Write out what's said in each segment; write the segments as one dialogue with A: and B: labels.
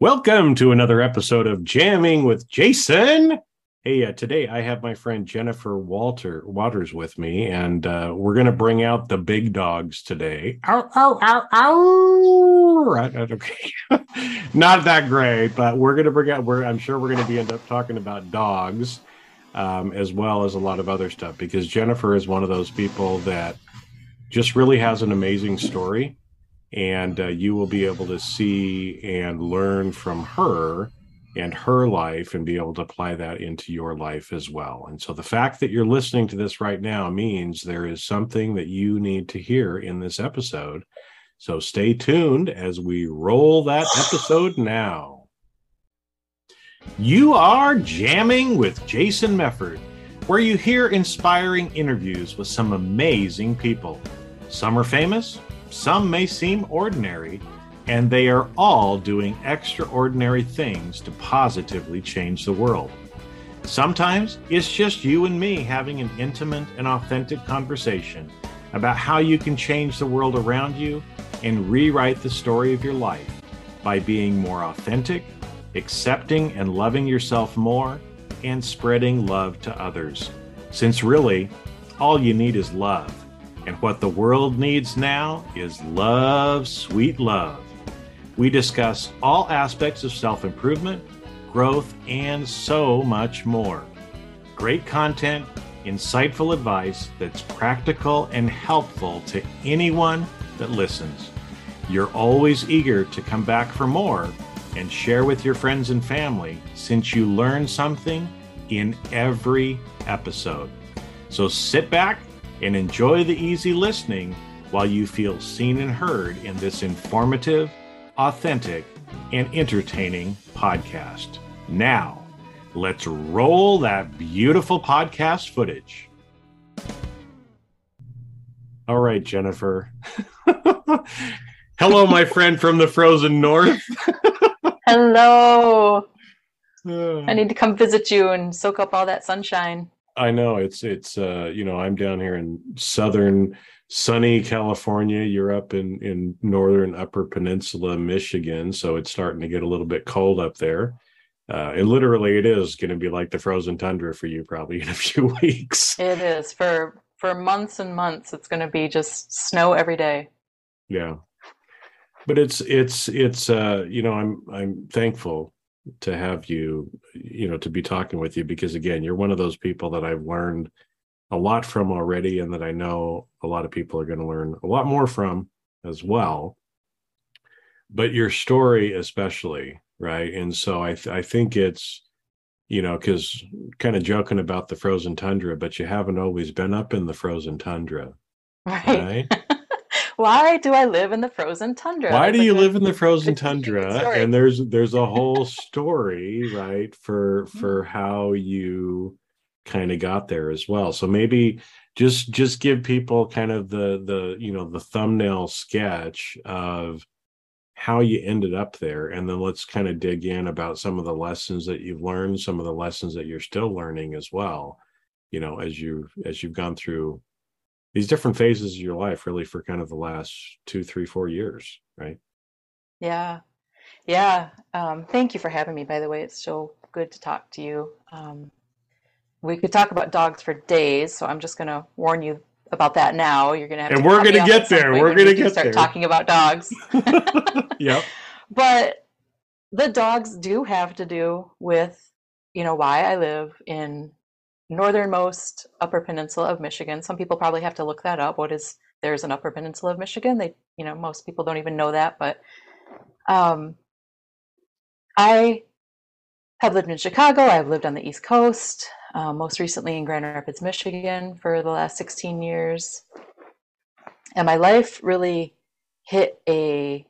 A: Welcome to another episode of Jamming with Jason. Hey, uh, today I have my friend Jennifer Walter Waters with me, and uh, we're going to bring out the big dogs today. Ow, ow, ow, ow! Okay, not that great, but we're going to bring out. We're I'm sure we're going to be end up talking about dogs, um, as well as a lot of other stuff, because Jennifer is one of those people that just really has an amazing story and uh, you will be able to see and learn from her and her life and be able to apply that into your life as well. And so the fact that you're listening to this right now means there is something that you need to hear in this episode. So stay tuned as we roll that episode now. You are jamming with Jason Mefford, where you hear inspiring interviews with some amazing people. Some are famous, some may seem ordinary, and they are all doing extraordinary things to positively change the world. Sometimes it's just you and me having an intimate and authentic conversation about how you can change the world around you and rewrite the story of your life by being more authentic, accepting and loving yourself more, and spreading love to others. Since really, all you need is love. And what the world needs now is love, sweet love. We discuss all aspects of self improvement, growth, and so much more. Great content, insightful advice that's practical and helpful to anyone that listens. You're always eager to come back for more and share with your friends and family since you learn something in every episode. So sit back and enjoy the easy listening while you feel seen and heard in this informative, authentic, and entertaining podcast. Now, let's roll that beautiful podcast footage. All right, Jennifer. Hello, my friend from the frozen north.
B: Hello. Uh. I need to come visit you and soak up all that sunshine.
A: I know it's it's uh you know I'm down here in southern sunny California. You're up in in northern Upper Peninsula, Michigan, so it's starting to get a little bit cold up there. Uh, and literally, it is going to be like the frozen tundra for you probably in a few weeks.
B: It is for for months and months. It's going to be just snow every day.
A: Yeah, but it's it's it's uh you know I'm I'm thankful to have you you know to be talking with you because again you're one of those people that i've learned a lot from already and that i know a lot of people are going to learn a lot more from as well. But your story especially right? And so i th- i think it's you know because kind of joking about the frozen tundra but you haven't always been up in the frozen tundra
B: right, right? why do I live in the frozen tundra?
A: Why do you live in the frozen tundra? And there's there's a whole story, right, for for mm-hmm. how you kind of got there as well. So maybe just just give people kind of the the you know the thumbnail sketch of how you ended up there and then let's kind of dig in about some of the lessons that you've learned some of the lessons that you're still learning as well you know as you as you've gone through these different phases of your life really for kind of the last two three four years right?
B: Yeah. Yeah. Um, thank you for having me by the way. It's so good to talk to you. Um, we could talk about dogs for days so i'm just going to warn you about that now. You're going to have
A: and
B: to
A: we're going to get there. we're going to get
B: start
A: there.
B: talking about dogs.
A: Yep.
B: But the dogs do have to do with you know why i live in northernmost upper peninsula of Michigan. Some people probably have to look that up. What is there's an upper peninsula of Michigan? They, you know, most people don't even know that, but um, I have lived in Chicago. I've lived on the East Coast, uh, most recently in Grand Rapids, Michigan, for the last 16 years. And my life really hit a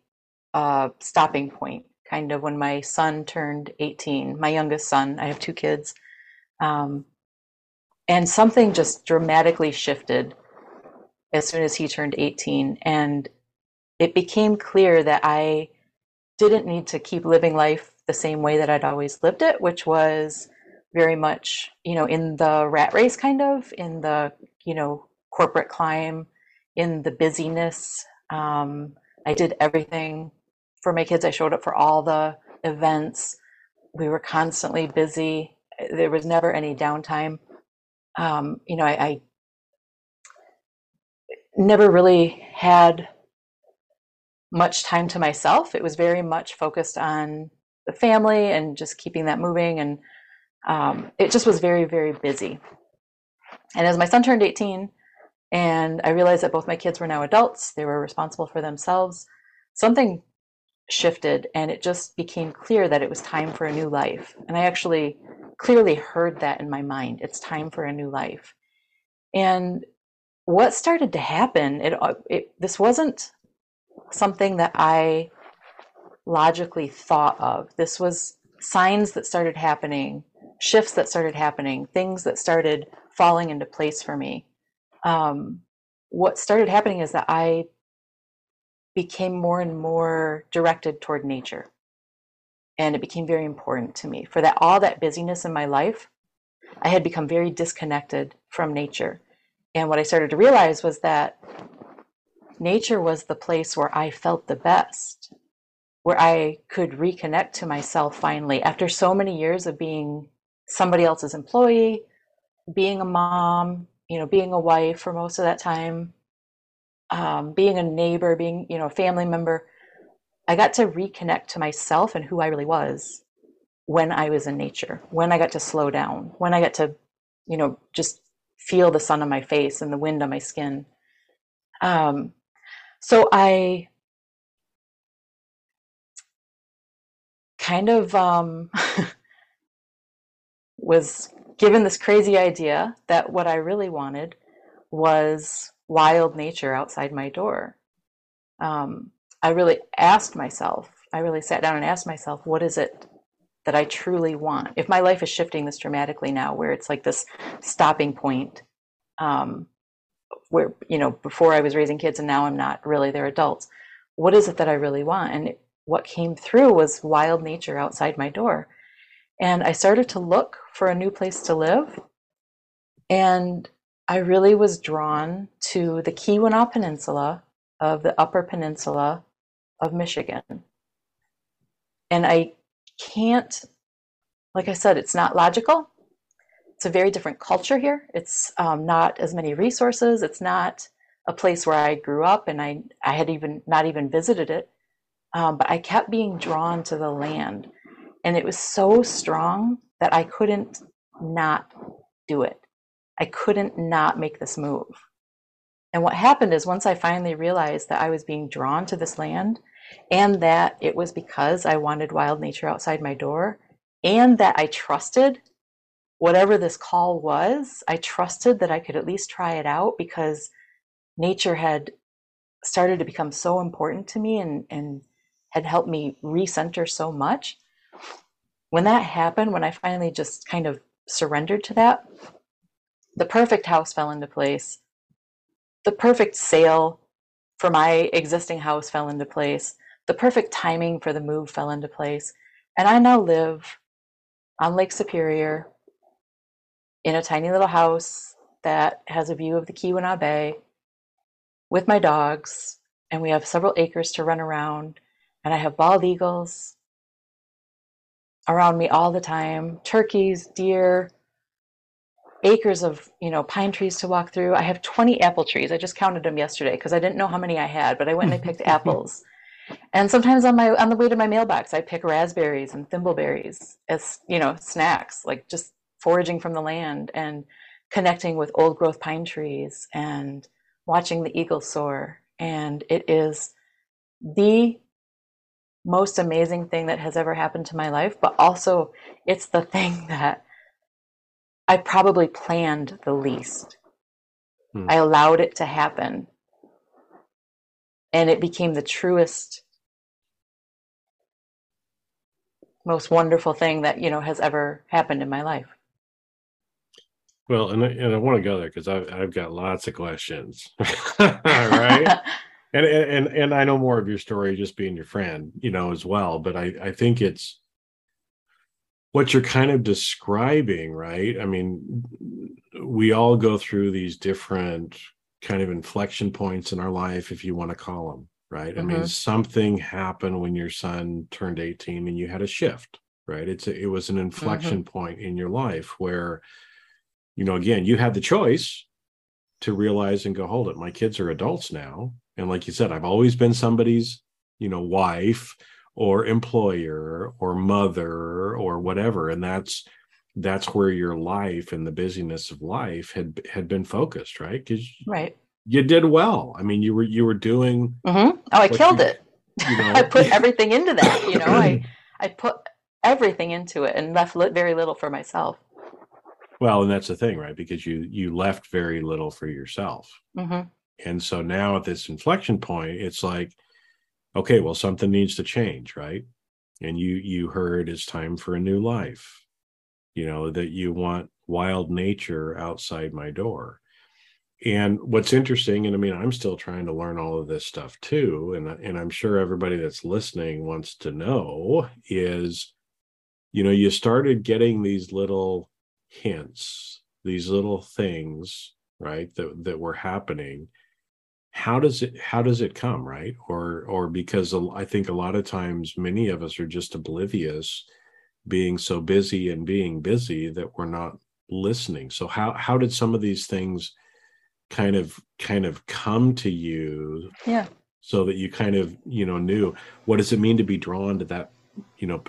B: uh, stopping point kind of when my son turned 18, my youngest son. I have two kids. Um, and something just dramatically shifted as soon as he turned 18. And it became clear that I didn't need to keep living life the same way that I'd always lived it, which was very much, you know, in the rat race, kind of, in the, you know, corporate climb, in the busyness. Um, I did everything for my kids. I showed up for all the events. We were constantly busy. There was never any downtime. Um, you know, I, I never really had much time to myself. It was very much focused on the family and just keeping that moving. And um, it just was very, very busy. And as my son turned 18, and I realized that both my kids were now adults, they were responsible for themselves, something shifted and it just became clear that it was time for a new life. And I actually clearly heard that in my mind it's time for a new life. And what started to happen, it, it this wasn't something that I logically thought of. This was signs that started happening, shifts that started happening, things that started falling into place for me. Um, what started happening is that I became more and more directed toward nature. And it became very important to me. For that all that busyness in my life, I had become very disconnected from nature. And what I started to realize was that nature was the place where I felt the best, where I could reconnect to myself finally after so many years of being somebody else's employee, being a mom, you know, being a wife for most of that time, um, being a neighbor, being, you know, a family member. I got to reconnect to myself and who I really was when I was in nature, when I got to slow down, when I got to, you know, just feel the sun on my face and the wind on my skin. Um, so I kind of um, was given this crazy idea that what I really wanted was wild nature outside my door. Um, I really asked myself, I really sat down and asked myself, what is it that I truly want? If my life is shifting this dramatically now, where it's like this stopping point, um, where you know before I was raising kids and now I'm not really they're adults. What is it that I really want? And what came through was wild nature outside my door. And I started to look for a new place to live. And I really was drawn to the Keweenaw Peninsula of the Upper Peninsula of Michigan. And I can't, like I said, it's not logical it's a very different culture here. It's um, not as many resources. It's not a place where I grew up, and I I had even not even visited it. Um, but I kept being drawn to the land, and it was so strong that I couldn't not do it. I couldn't not make this move. And what happened is once I finally realized that I was being drawn to this land and that it was because I wanted wild nature outside my door and that I trusted whatever this call was, I trusted that I could at least try it out because nature had started to become so important to me and, and had helped me recenter so much. When that happened, when I finally just kind of surrendered to that, the perfect house fell into place. The perfect sale for my existing house fell into place. The perfect timing for the move fell into place. And I now live on Lake Superior in a tiny little house that has a view of the Keweenaw Bay with my dogs, and we have several acres to run around, and I have bald eagles around me all the time, turkeys, deer, acres of you know pine trees to walk through. I have 20 apple trees. I just counted them yesterday because I didn't know how many I had, but I went and I picked apples. And sometimes on my on the way to my mailbox, I pick raspberries and thimbleberries as you know snacks, like just foraging from the land and connecting with old growth pine trees and watching the eagles soar. And it is the most amazing thing that has ever happened to my life, but also it's the thing that I probably planned the least. Hmm. I allowed it to happen. And it became the truest most wonderful thing that you know has ever happened in my life.
A: Well, and I, and I want to go there because I've I've got lots of questions, right? and and and I know more of your story just being your friend, you know, as well. But I I think it's what you're kind of describing, right? I mean, we all go through these different kind of inflection points in our life, if you want to call them, right? Mm-hmm. I mean, mm-hmm. something happened when your son turned 18 and you had a shift, right? It's a, it was an inflection mm-hmm. point in your life where, you know, again, you had the choice to realize and go, hold it, my kids are adults now. And like you said, I've always been somebody's, you know, wife or employer or mother or whatever. And that's that's where your life and the busyness of life had had been focused right? Because
B: right.
A: you did well. I mean you were you were doing
B: mm-hmm. oh i killed you, it. you know. i put everything into that you know? I i put everything into it and left very little for myself.
A: Well and that's the thing right? Because you you left very little for yourself. Mm-hmm. and so now at this inflection point it's like okay well something needs to change right? And you you heard it's time for a new life you know that you want wild nature outside my door. And what's interesting and i mean i'm still trying to learn all of this stuff too and and i'm sure everybody that's listening wants to know is you know you started getting these little hints these little things right that that were happening how does it how does it come right? Or or because i think a lot of times many of us are just oblivious being so busy and being busy that we're not listening. So how how did some of these things kind of kind of come to you
B: yeah.
A: so that you kind of you know knew? What does it mean to be drawn to that you know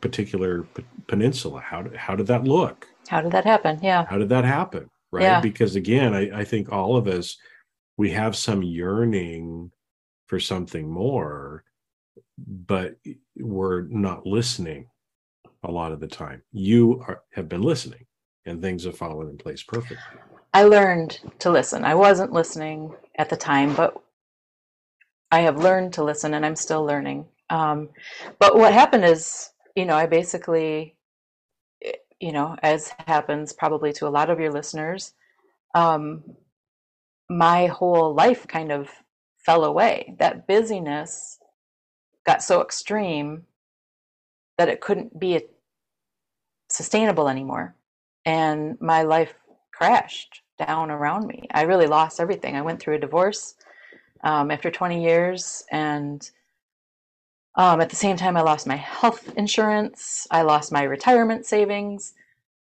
A: particular peninsula? How did, how did that look?
B: How did that happen? Yeah.
A: How did that happen right? Yeah. because again I, I think all of us we have some yearning for something more but we're not listening a lot of the time. You are, have been listening and things have fallen in place perfectly.
B: I learned to listen. I wasn't listening at the time but i have learned to listen and i'm still learning. Um, but what happened is you know i basically you know as happens probably to a lot of your listeners um, my whole life kind of fell away. That busyness got so extreme that it couldn't be sustainable anymore. And my life crashed down around me. I really lost everything. I went through a divorce um, after 20 years. And um, at the same time, I lost my health insurance. I lost my retirement savings.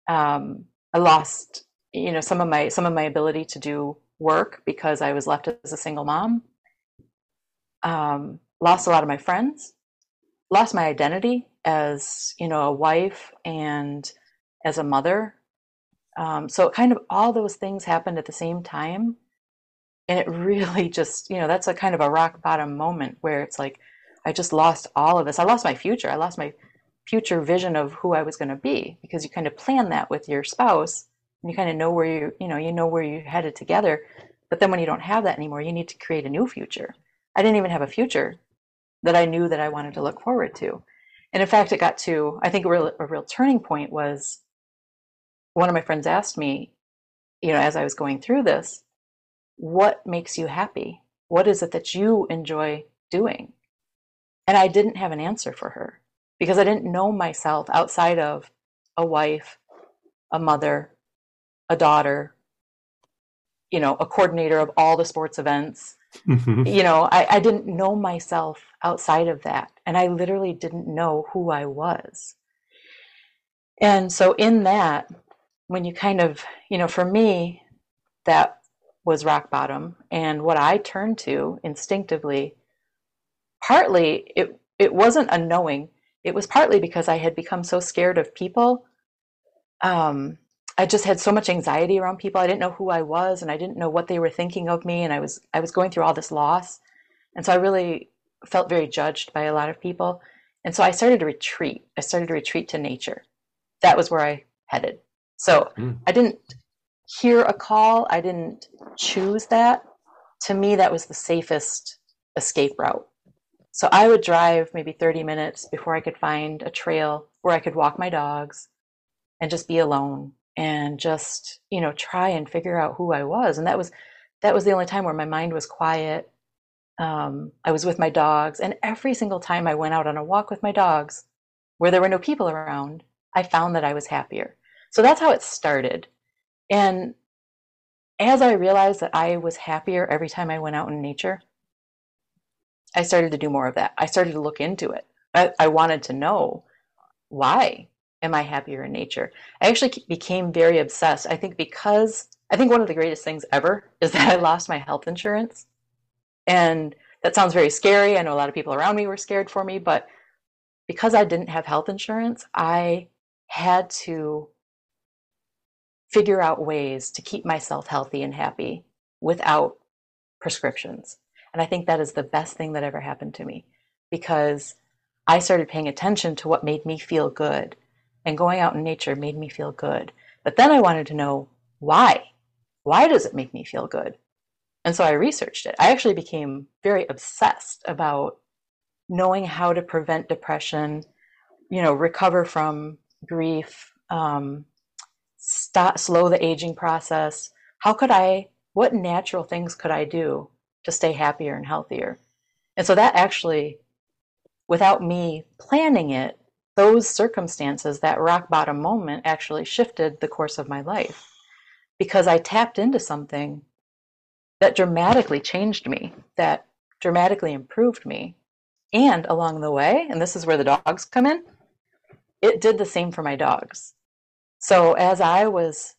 B: Um, I lost, you know, some of my some of my ability to do work because I was left as a single mom. Um, lost a lot of my friends, lost my identity as you know a wife and as a mother. Um, so kind of all those things happened at the same time, and it really just you know that's a kind of a rock bottom moment where it's like I just lost all of this. I lost my future. I lost my future vision of who I was going to be because you kind of plan that with your spouse and you kind of know where you you know you know where you're headed together but then when you don't have that anymore you need to create a new future. I didn't even have a future that i knew that i wanted to look forward to. And in fact it got to i think a real, a real turning point was one of my friends asked me you know as i was going through this what makes you happy? What is it that you enjoy doing? And i didn't have an answer for her because i didn't know myself outside of a wife a mother a daughter, you know, a coordinator of all the sports events. Mm-hmm. You know, I, I didn't know myself outside of that. And I literally didn't know who I was. And so, in that, when you kind of, you know, for me, that was rock bottom. And what I turned to instinctively, partly it, it wasn't a knowing, it was partly because I had become so scared of people um, I just had so much anxiety around people. I didn't know who I was and I didn't know what they were thinking of me and I was I was going through all this loss. And so I really felt very judged by a lot of people. And so I started to retreat. I started to retreat to nature. That was where I headed. So mm. I didn't hear a call. I didn't choose that. To me that was the safest escape route. So I would drive maybe 30 minutes before I could find a trail where I could walk my dogs and just be alone and just, you know, try and figure out who I was. And that was that was the only time where my mind was quiet. Um, I was with my dogs, and every single time I went out on a walk with my dogs, where there were no people around, I found that I was happier. So that's how it started. And as I realized that I was happier every time I went out in nature, I started to do more of that. I started to look into it. I, I wanted to know why am I happier in nature? I actually became very obsessed. I think because I think one of the greatest things ever is that I lost my health insurance. And that sounds very scary. I know a lot of people around me were scared for me, but because I didn't have health insurance, I had to figure out ways to keep myself healthy and happy without prescriptions. And I think that is the best thing that ever happened to me because I started paying attention to what made me feel good. And going out in nature made me feel good. But then I wanted to know why. Why does it make me feel good? And so I researched it. I actually became very obsessed about knowing how to prevent depression, you know, recover from grief, um, stop, slow the aging process. How could I, what natural things could I do to stay happier and healthier? And so that actually, without me planning it, those circumstances, that rock bottom moment actually shifted the course of my life because I tapped into something that dramatically changed me, that dramatically improved me. And along the way, and this is where the dogs come in, it did the same for my dogs. So as I was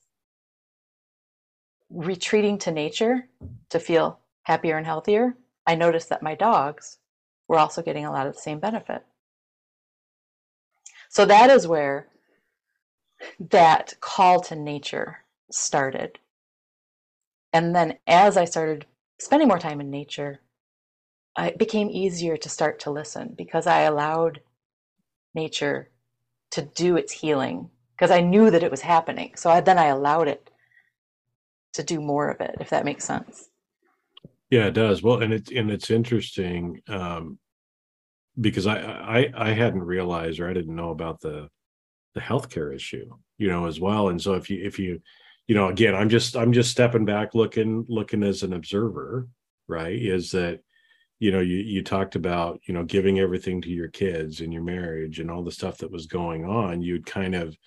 B: retreating to nature to feel happier and healthier, I noticed that my dogs were also getting a lot of the same benefit. So that is where that call to nature started. And then as I started spending more time in nature, it became easier to start to listen because I allowed nature to do its healing because I knew that it was happening. So I, then I allowed it to do more of it, if that makes sense.
A: Yeah, it does. Well, and it's and it's interesting um, because I, I I hadn't realized or I didn't know about the the healthcare issue, you know, as well. And so if you if you you know again i'm just i'm just stepping back looking looking as an observer right is that you know you you talked about you know giving everything to your kids and your marriage and all the stuff that was going on you'd kind of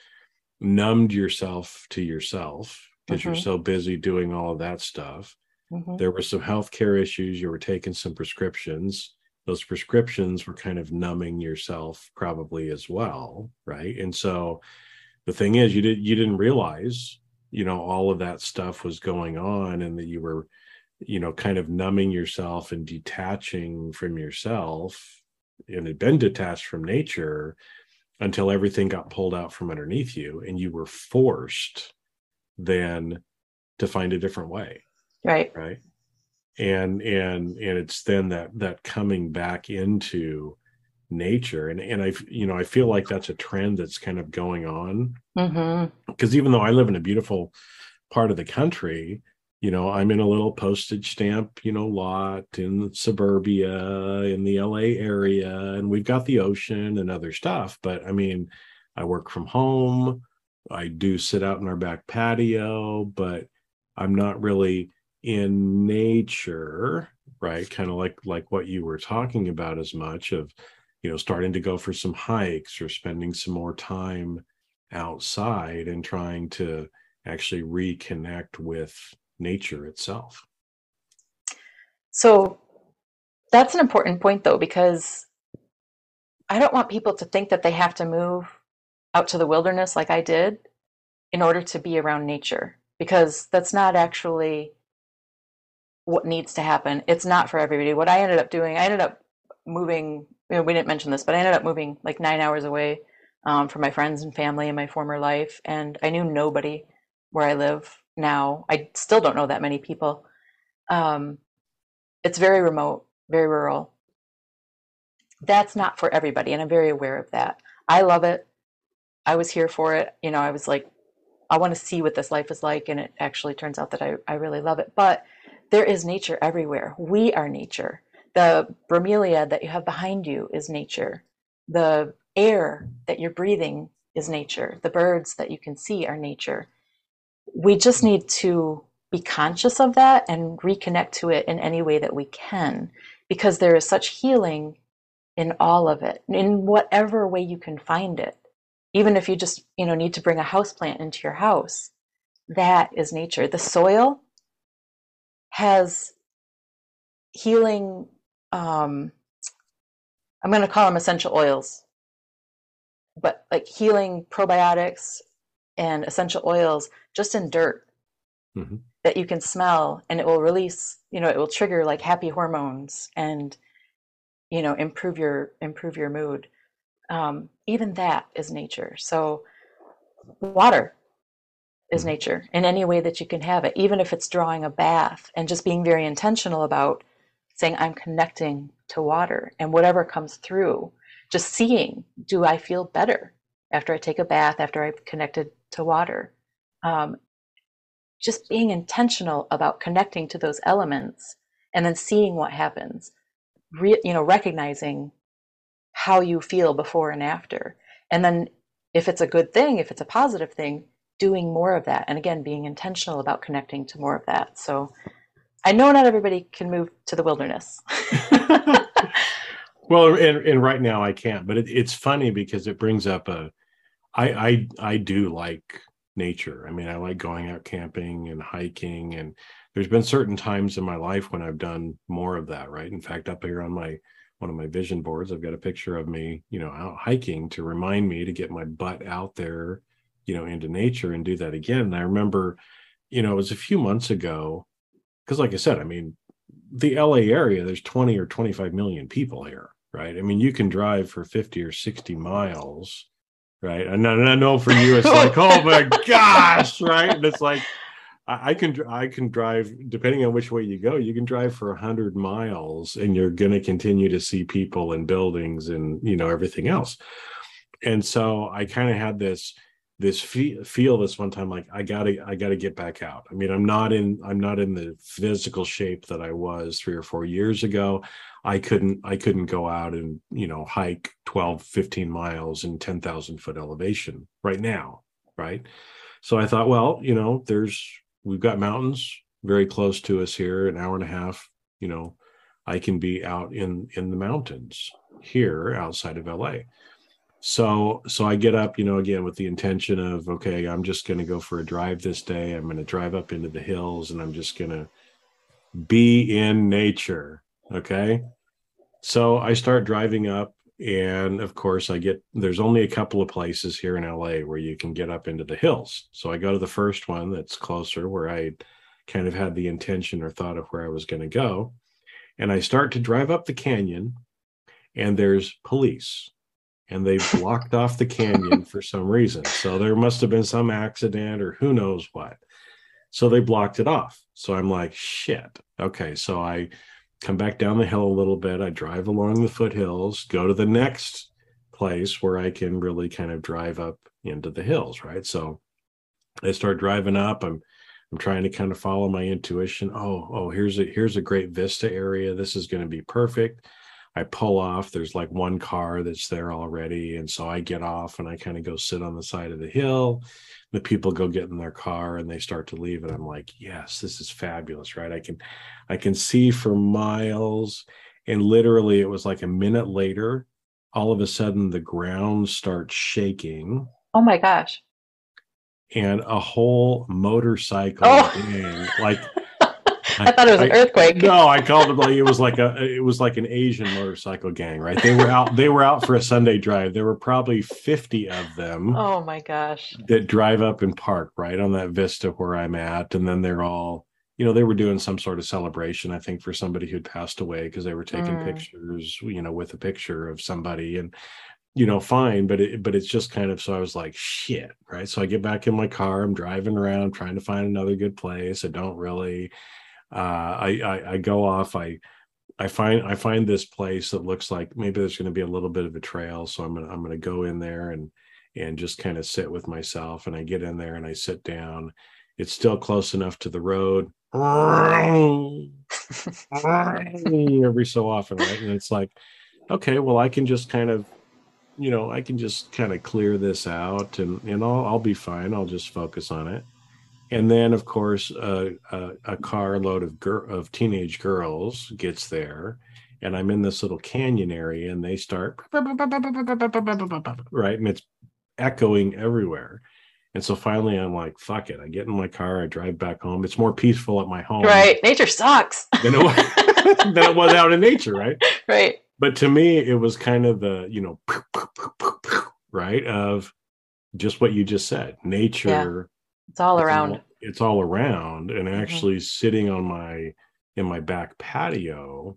A: numbed yourself to yourself because mm-hmm. you're so busy doing all of that stuff mm-hmm. there were some healthcare issues you were taking some prescriptions those prescriptions were kind of numbing yourself probably as well right? And so the thing is you did you didn't realize you know all of that stuff was going on and that you were you know kind of numbing yourself and detaching from yourself and had been detached from nature until everything got pulled out from underneath you and you were forced then to find a different way
B: right.
A: right and and and it's then that that coming back into nature. And and i you know i feel like that's a trend that's kind of going on. Because mm-hmm. even though i live in a beautiful part of the country you know i'm in a little postage stamp you know lot in suburbia in the la area and we've got the ocean and other stuff. But i mean i work from home. I do sit out in our back patio but i'm not really in nature right kind of like like what you were talking about as much of you know starting to go for some hikes or spending some more time outside and trying to actually reconnect with nature itself.
B: So that's an important point though because i don't want people to think that they have to move out to the wilderness like i did in order to be around nature because that's not actually what needs to happen it's not for everybody what i ended up doing i ended up moving you know, we didn't mention this, but I ended up moving like nine hours away um, from my friends and family in my former life, and I knew nobody where I live now. I still don't know that many people. Um, it's very remote, very rural. That's not for everybody, and I'm very aware of that. I love it. I was here for it. You know, I was like, I want to see what this life is like, and it actually turns out that I, I really love it. But there is nature everywhere. We are nature the bromeliad that you have behind you is nature. The air that you're breathing is nature. The birds that you can see are nature. We just need to be conscious of that and reconnect to it in any way that we can because there is such healing in all of it in whatever way you can find it even if you just you know need to bring a house plant into your house that is nature the soil has healing um i'm going to call them essential oils but like healing probiotics and essential oils just in dirt mm-hmm. that you can smell and it will release you know it will trigger like happy hormones and you know improve your improve your mood. Um, even that is nature. So water is mm-hmm. nature in any way that you can have it even if it's drawing a bath and just being very intentional about saying i'm connecting to water and whatever comes through just seeing do i feel better after i take a bath after i've connected to water um, just being intentional about connecting to those elements and then seeing what happens re- you know recognizing how you feel before and after and then if it's a good thing if it's a positive thing doing more of that and again being intentional about connecting to more of that. So i know not everybody can move to the wilderness.
A: Well and, and right now i can't but it, it's funny because it brings up a I, I i do like nature. I mean i like going out camping and hiking and there's been certain times in my life when I've done more of that, right? In fact, up here on my one of my vision boards, I've got a picture of me, you know, out hiking to remind me to get my butt out there, you know, into nature and do that again. And I remember, you know, it was a few months ago, because like I said, I mean, the LA area, there's 20 or 25 million people here, right? I mean, you can drive for 50 or 60 miles, right? And I know for you, it's like, oh my gosh, right? And it's like, I, can I can drive depending on which way you go. You can drive for a hundred miles, and you're going to continue to see people and buildings and you know everything else. And so I kind of had this this feel, feel this one time like I gotta I gotta get back out. I mean I'm not in I'm not in the physical shape that I was three or four years ago. I couldn't I couldn't go out and you know hike 12 15 miles in 10,000 foot elevation right now right so I thought well you know there's we've got mountains very close to us here, an hour and a half. You know, I can be out in in the mountains here outside of LA. So so I get up, you know, again with the intention of okay, I'm just going to go for a drive this day. I'm going to drive up into the hills and I'm just going to be in nature, okay? So I start driving up and of course i get there's only a couple of places here in la where you can get up into the hills so i go to the first one that's closer where i kind of had the intention or thought of where i was going to go and i start to drive up the canyon and there's police and they blocked off the canyon for some reason so there must have been some accident or who knows what so they blocked it off so i'm like shit okay so i come back down the hill a little bit. I drive along the foothills, go to the next place where I can really kind of drive up into the hills, right? So I start driving up. I'm I'm trying to kind of follow my intuition. Oh, oh, here's a here's a great vista area. This is going to be perfect. I pull off. There's like one car that's there already, and so I get off and I kind of go sit on the side of the hill the people go get in their car and they start to leave and i'm like yes this is fabulous right i can i can see for miles and literally it was like a minute later all of a sudden the ground starts shaking
B: oh my gosh
A: and a whole motorcycle oh. like
B: I, thought it was an earthquake.
A: No, I called it like it was like a it was like an Asian motorcycle gang, right? They were out they were out for a Sunday drive. There were probably 50 of them.
B: Oh my gosh.
A: That drive up and park right on that vista where I'm at and then they're all you know they were doing some sort of celebration i think for somebody who'd passed away because they were taking mm. pictures you know with a picture of somebody and you know fine but it but it's just kind of so i was like shit right so i get back in my car i'm driving around trying to find another good place i don't really uh, I, I, I go off. I I find I find this place that looks like maybe there's going to be a little bit of a trail, so I'm gonna I'm gonna go in there and and just kind of sit with myself. And I get in there and I sit down. It's still close enough to the road every so often, right? And it's like, okay, well, I can just kind of, you know, I can just kind of clear this out, and and I'll I'll be fine. I'll just focus on it. And then, of course, uh, a, a carload of gir- of teenage girls gets there, and I'm in this little canyon area, and they start right, and it's echoing everywhere. And so finally, I'm like, fuck it. I get in my car, I drive back home. It's more peaceful at my home.
B: Right. Nature sucks.
A: than, it was, than it was out in nature, right?
B: Right.
A: But to me, it was kind of the, you know, right, of just what you just said. Nature.
B: Yeah. It's all
A: it's
B: around.
A: All, it's all around. And
B: Mm-hmm.
A: actually sitting on my, in my back patio,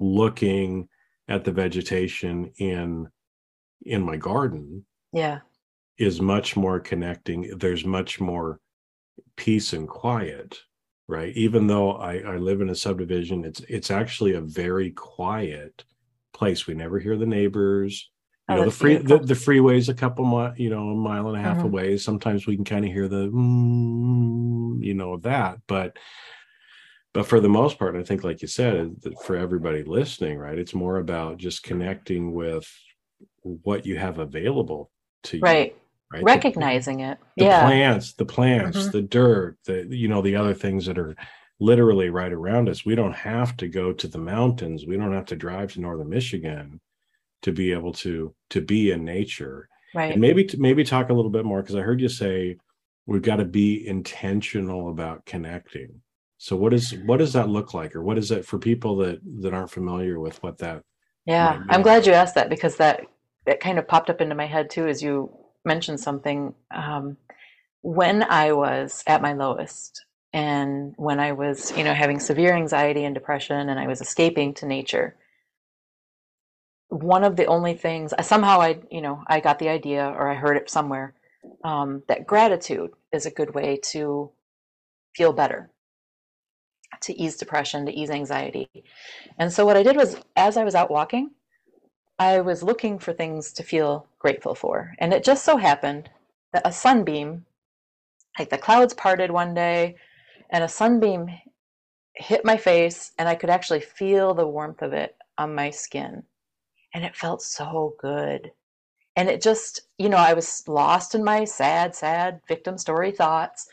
A: looking at the vegetation in, in my garden
B: Yeah.
A: is much more connecting there's much more peace and quiet right even though i i live in a subdivision it's it's actually a very quiet place we never hear the neighbors you
B: Oh,
A: know the free the, the freeway's a couple mi- you know a mile and a half
B: Mhm.
A: away sometimes we can kind of hear the mm, you know that but but for the most part i think like you said for everybody listening right it's more about just connecting with what you have available to you
B: Right.
A: right The-
B: Recognizing it.
A: the
B: yeah.
A: plants the plants
B: Mhm.
A: the dirt the you know the other things that are literally right around us we don't have to go to the mountains we don't have to drive to northern michigan to be able to to be in nature
B: Right.
A: and maybe maybe talk a little bit more because i heard you say we've got to be intentional about connecting so what is what does that look like or what is it for people that that aren't familiar with what that
B: Yeah, I'm glad you asked that because that that kind of popped up into my head too as you mentioned something. Um, when I was at my lowest, and when I was, you know, having severe anxiety and depression, and I was escaping to nature, one of the only things somehow I, you know, I got the idea or I heard it somewhere um, that gratitude is a good way to feel better, to ease depression, to ease anxiety. And so what I did was, as I was out walking, I was looking for things to feel grateful for. And it just so happened that a sunbeam, like the clouds parted one day, and a sunbeam hit my face, and I could actually feel the warmth of it on my skin. And it felt so good. And it just, you know, I was lost in my sad, sad victim story thoughts.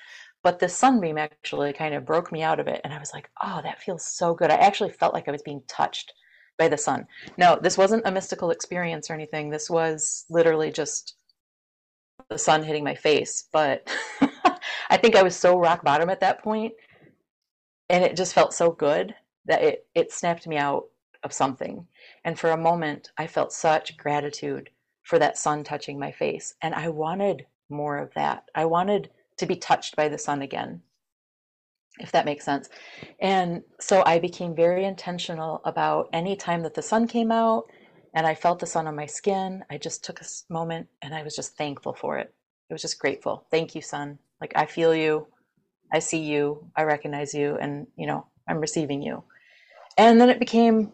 B: But the sunbeam actually kind of broke me out of it. And I was like, oh, that feels so good. I actually felt like I was being touched by the sun. No, this wasn't a mystical experience or anything. This was literally just the sun hitting my face. But I think I was so rock bottom at that point, and it just felt so good that it it snapped me out of something. And for a moment, I felt such gratitude for that sun touching my face, and I wanted more of that. I wanted to be touched by the sun again if that makes sense. And so I became very intentional about any time that the sun came out and I felt the sun on my skin, I just took a moment and I was just thankful for it. It was just grateful. Thank you, sun. Like I feel you, I see you, I recognize you, and you know, I'm receiving you. And then it became,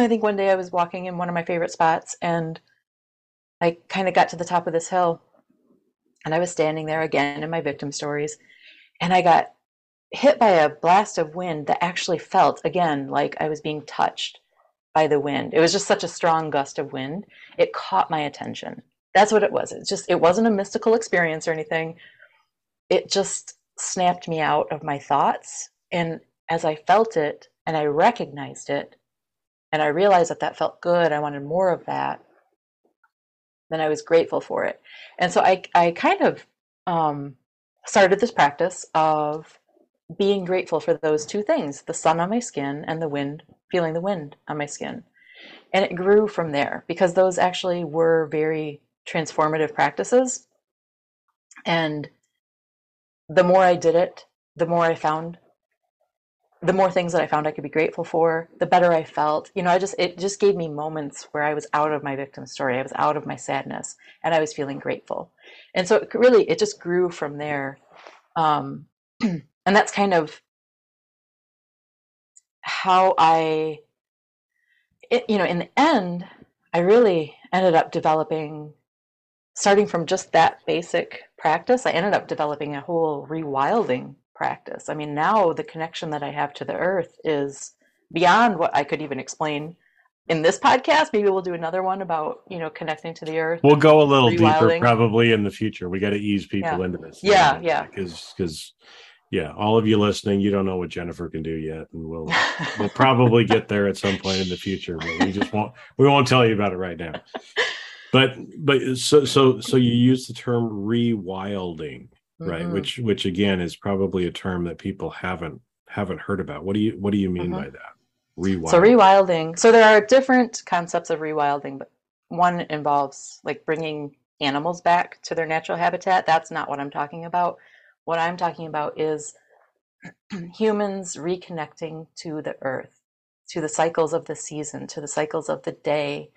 B: I think one day I was walking in one of my favorite spots and I kind of got to the top of this hill and I was standing there again in my victim stories and I got hit by a blast of wind that actually felt again like I was being touched by the wind. It was just such a strong gust of wind. It caught my attention. That's what it was. It just it wasn't a mystical experience or anything. It just snapped me out of my thoughts and as I felt it and I recognized it and I realized that that felt good, I wanted more of that. Then I was grateful for it. And so I I kind of um started this practice of being grateful for those two things the sun on my skin and the wind, feeling the wind on my skin. And it grew from there because those actually were very transformative practices. And the more I did it, the more I found the more things that I found I could be grateful for, the better I felt. You know, I just it just gave me moments where I was out of my victim story. I was out of my sadness and I was feeling grateful. And so it really it just grew from there. Um and that's kind of how I, it, you know, in the end, I really ended up developing, starting from just that basic practice, I ended up developing a whole rewilding practice. I mean, now the connection that I have to the earth is beyond what I could even explain in this podcast. Maybe we'll do another one about, you know, connecting to the earth.
A: We'll go a little deeper probably in the future. We got to ease people
B: yeah.
A: into this.
B: Yeah, yeah.
A: Because because yeah, all of you listening, you don't know what Jennifer can do yet, and we'll we'll probably get there at some point in the future, but we just won't we won't tell you about it right now. But but so so so you use the term rewilding, right? Mm-hmm. Which which again is probably a term that people haven't haven't heard about. What do you what do you mean mm-hmm. by that?
B: Rewilding. So rewilding. So there are different concepts of rewilding, but one involves like bringing animals back to their natural habitat. That's not what I'm talking about. What I'm talking about is humans reconnecting to the earth, to the cycles of the season, to the cycles of the day,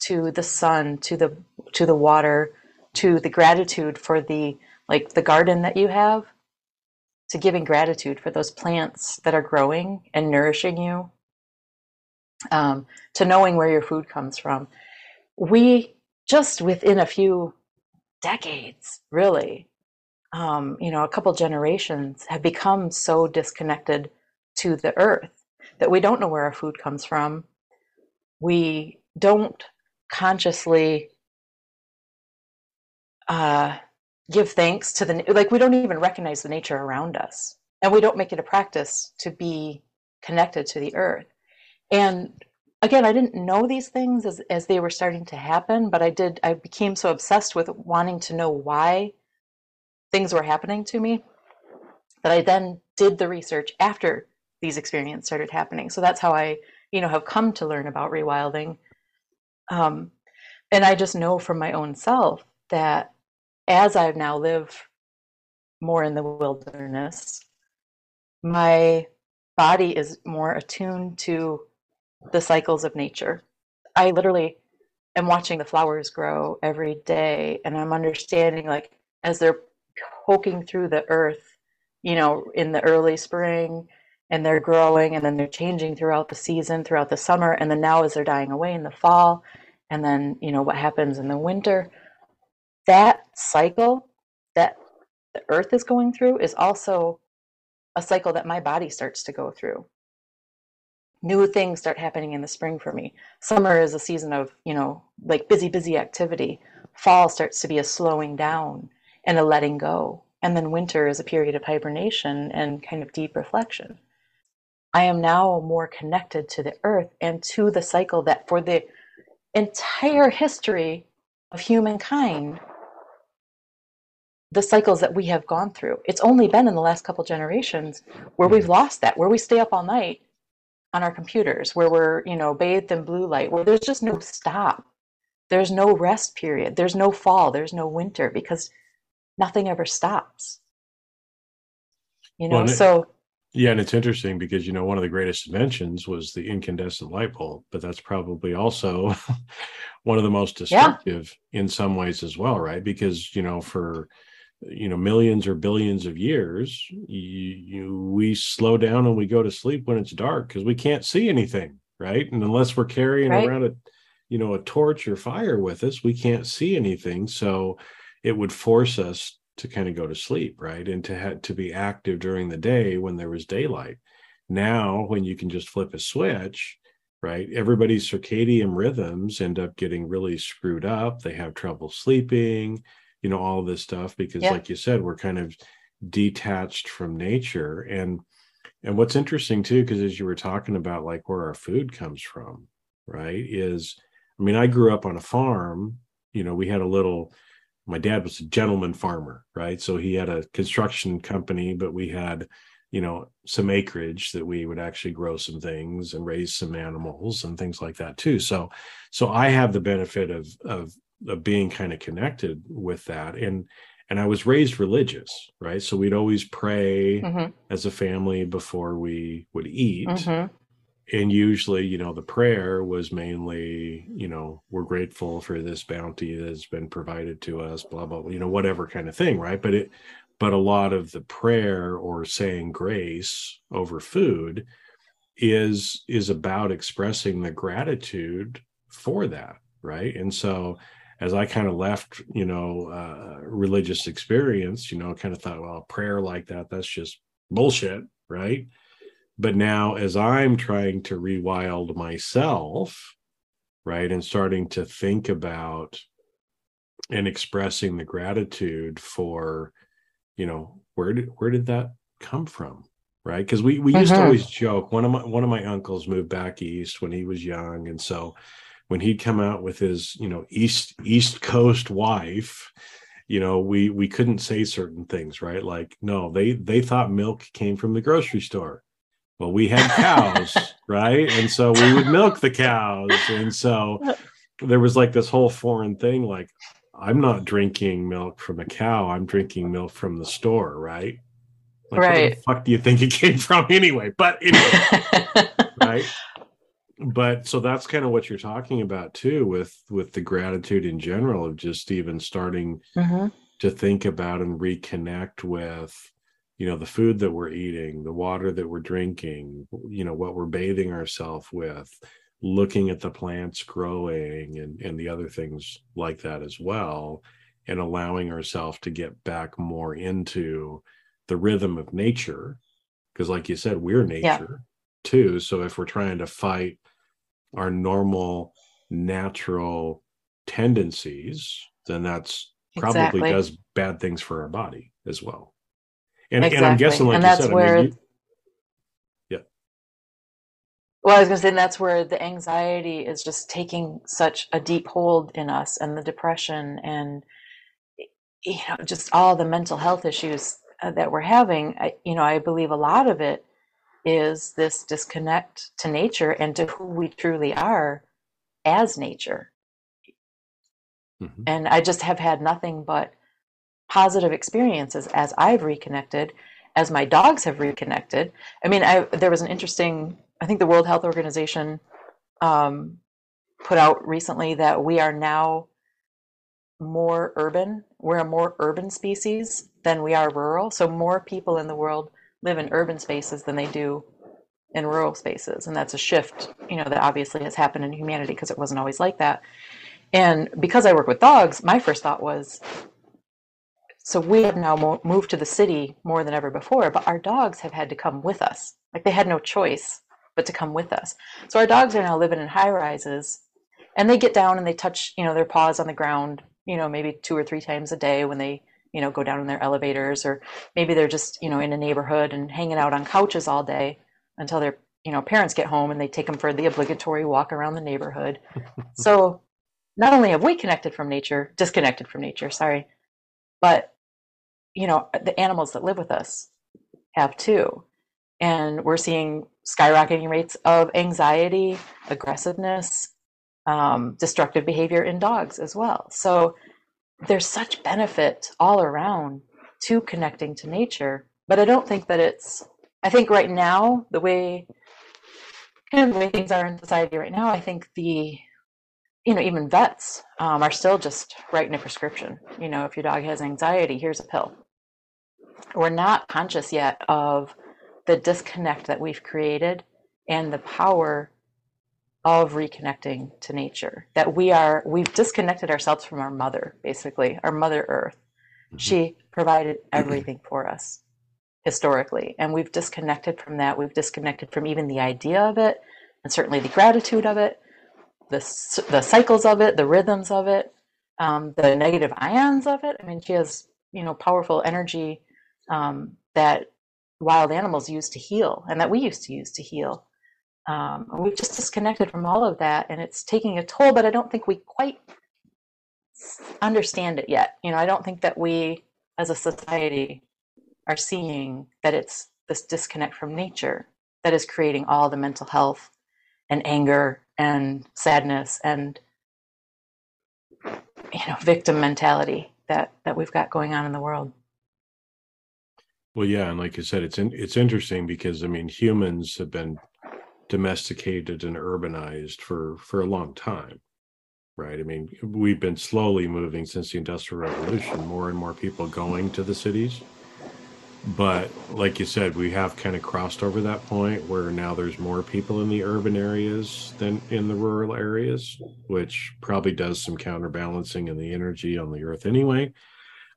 B: to the sun, to the to the water, to the gratitude for the like the garden that you have, to giving gratitude for those plants that are growing and nourishing you, um, to knowing where your food comes from. We just within a few decades, really, um, you know, a couple generations have become so disconnected to the earth that we don't know where our food comes from. We don't consciously uh, give thanks to the like we don't even recognize the nature around us and we don't make it a practice to be connected to the earth. And again i didn't know these things as, as they were starting to happen but i did i became so obsessed with wanting to know why things were happening to me that i then did the research after these experiences started happening. So that's how i you know have come to learn about rewilding. Um, and i just know from my own self that as i now live more in the wilderness my body is more attuned to the cycles of nature. I literally am watching the flowers grow every day and I'm understanding like as they're poking through the earth, you know, in the early spring and they're growing and then they're changing throughout the season, throughout the summer, and then now as they're dying away in the fall, and then, you know, what happens in the winter. That cycle that the earth is going through is also a cycle that my body starts to go through new things start happening in the spring for me. Summer is a season of, you know, like busy, busy activity. Fall starts to be a slowing down and a letting go. And then winter is a period of hibernation and kind of deep reflection. I am now more connected to the earth and to the cycle that for the entire history of humankind, the cycles that we have gone through. It's only been in the last couple generations where we've lost that, where we stay up all night on our computers where we're you know bathed in blue light where there's just no stop. There's no rest period. There's no fall. There's no winter because nothing ever stops. You know well, so
A: yeah and it's interesting because you know one of the greatest inventions was the incandescent light bulb but that's probably also one of the most destructive yeah. in some ways as well right? Because you know for you know millions or billions of years you, you, we slow down and we go to sleep when it's dark because we can't see anything right? And unless we're carrying right. around a you know a torch or fire with us we can't see anything. So it would force us to kind of go to sleep right? And to have to be active during the day when there was daylight. Now when you can just flip a switch right everybody's circadian rhythms end up getting really screwed up. They have trouble sleeping you know all this stuff because yeah. like you said we're kind of detached from nature. And and what's interesting too because as you were talking about like where our food comes from right is i mean i grew up on a farm. You know we had a little my dad was a gentleman farmer right? So he had a construction company but we had you know some acreage that we would actually grow some things and raise some animals and things like that too. So so i have the benefit of of of being kind of connected with that. And and i was raised religious right? So we'd always pray mm-hmm. as a family before we would eat. Mm-hmm. and usually you know the prayer was mainly you know we're grateful for this bounty that's been provided to us blah blah, blah you know whatever kind of thing right? But it but a lot of the prayer or saying grace over food is is about expressing the gratitude for that right? And so as I kind of left, you know, uh, religious experience, you know, kind of thought, well, prayer like that, that's just bullshit, right? But now, as I'm trying to rewild myself, right, and starting to think about and expressing the gratitude for, you know, where did where did that come from, right? Because we we used mm-hmm. to always joke. One of my one of my uncles moved back east when he was young, and so when he'd come out with his you know east east coast wife you know we we couldn't say certain things right? Like no they they thought milk came from the grocery store. Well we had cows right? And so we would milk the cows. And so there was like this whole foreign thing like i'm not drinking milk from a cow. I'm drinking milk from the store right? Like, right where the fuck do you think it came from anyway? But anyway right but so that's kind of what you're talking about too with with the gratitude in general of just even starting mm-hmm. to think about and reconnect with you know the food that we're eating the water that we're drinking you know what we're bathing ourselves with looking at the plants growing and and the other things like that as well and allowing ourselves to get back more into the rhythm of nature because like you said we're nature yeah. too so if we're trying to fight our normal natural tendencies, then that's probably exactly. does bad things for our body as well. And, exactly. and I'm guessing, like and you said, where, I mean, you, yeah.
B: Well, I was going to say, that's where the anxiety is just taking such a deep hold in us, and the depression, and you know, just all the mental health issues uh, that we're having. I, you know, I believe a lot of it is this disconnect to nature and to who we truly are as nature. Mm-hmm. And I just have had nothing but positive experiences as I've reconnected, as my dogs have reconnected. I mean, I, there was an interesting, I think the World Health Organization um, put out recently that we are now more urban. We're a more urban species than we are rural. So more people in the world live in urban spaces than they do in rural spaces and that's a shift you know that obviously has happened in humanity because it wasn't always like that. And because i work with dogs my first thought was so we have now mo- moved to the city more than ever before but our dogs have had to come with us. Like they had no choice but to come with us. So our dogs are now living in high rises and they get down and they touch you know their paws on the ground you know maybe two or three times a day when they you know go down in their elevators or maybe they're just you know in a neighborhood and hanging out on couches all day until their you know parents get home and they take them for the obligatory walk around the neighborhood. So not only have we connected from nature disconnected from nature sorry but you know the animals that live with us have too. And we're seeing skyrocketing rates of anxiety aggressiveness um, destructive behavior in dogs as well. So there's such benefit all around to connecting to nature but i don't think that it's i think right now the way kind of the way things are in society right now i think the you know even vets um, are still just writing a prescription. You know if your dog has anxiety here's a pill. We're not conscious yet of the disconnect that we've created and the power of reconnecting to nature that we are we've disconnected ourselves from our mother basically our mother earth. Mm-hmm. she provided everything for us historically and we've disconnected from that. We've disconnected from even the idea of it and certainly the gratitude of it the, the cycles of it the rhythms of it um, the negative ions of it. I mean she has you know powerful energy um, that wild animals use to heal and that we used to use to heal um, we've just disconnected from all of that and it's taking a toll but i don't think we quite understand it yet. You know i don't think that we as a society are seeing that it's this disconnect from nature that is creating all the mental health and anger and sadness and you know victim mentality that that we've got going on in the world.
A: Well yeah and like you said it's in, it's interesting because i mean humans have been domesticated and urbanized for for a long time right i mean we've been slowly moving since the industrial revolution more and more people going to the cities but like you said we have kind of crossed over that point where now there's more people in the urban areas than in the rural areas which probably does some counterbalancing in the energy on the earth anyway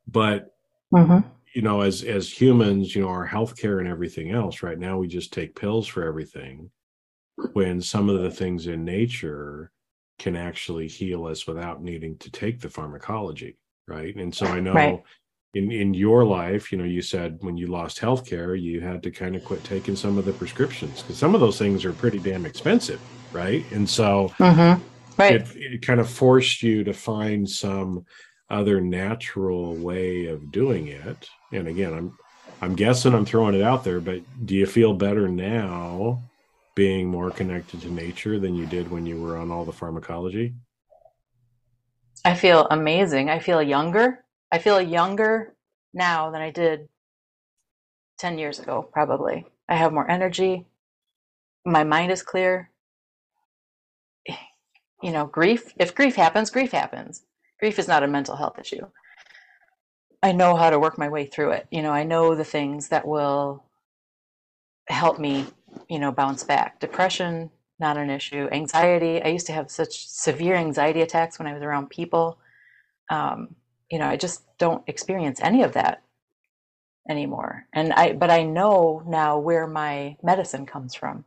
A: but mm-hmm. you know, as as humans, you know, our healthcare and everything else, right now we just take pills for everything. When some of the things in nature can actually heal us without needing to take the pharmacology, right? And so I know right. in in your life, you know, you said when you lost healthcare, you had to kind of quit taking some of the prescriptions because some of those things are pretty damn expensive, right? And so mm-hmm. right. it, it kind of forced you to find some other natural way of doing it. And again, I'm I'm guessing I'm throwing it out there, but do you feel better now being more connected to nature than you did when you were on all the pharmacology?
B: I feel amazing. I feel younger. I feel younger now than I did 10 years ago, probably. I have more energy. My mind is clear. You know, grief, if grief happens, grief happens grief is not a mental health issue. I know how to work my way through it. You know, I know the things that will help me, you know, bounce back. Depression, not an issue. Anxiety, I used to have such severe anxiety attacks when I was around people. Um, you know, I just don't experience any of that anymore. And I, but I know now where my medicine comes from.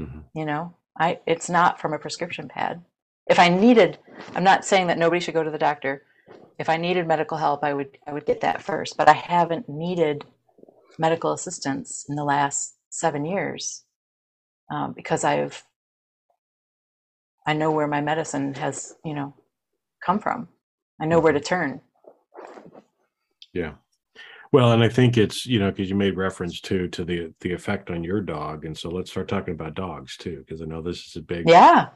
B: Mm-hmm. You know, I, it's not from a prescription pad if I needed, I'm not saying that nobody should go to the doctor. If I needed medical help, I would I would get that first. But I haven't needed medical assistance in the last seven years um, because I've I know where my medicine has you know come from. I know where to turn.
A: Yeah. Well, and I think it's you know because you made reference to to the the effect on your dog, and so let's start talking about dogs too, because I know this is a big
B: yeah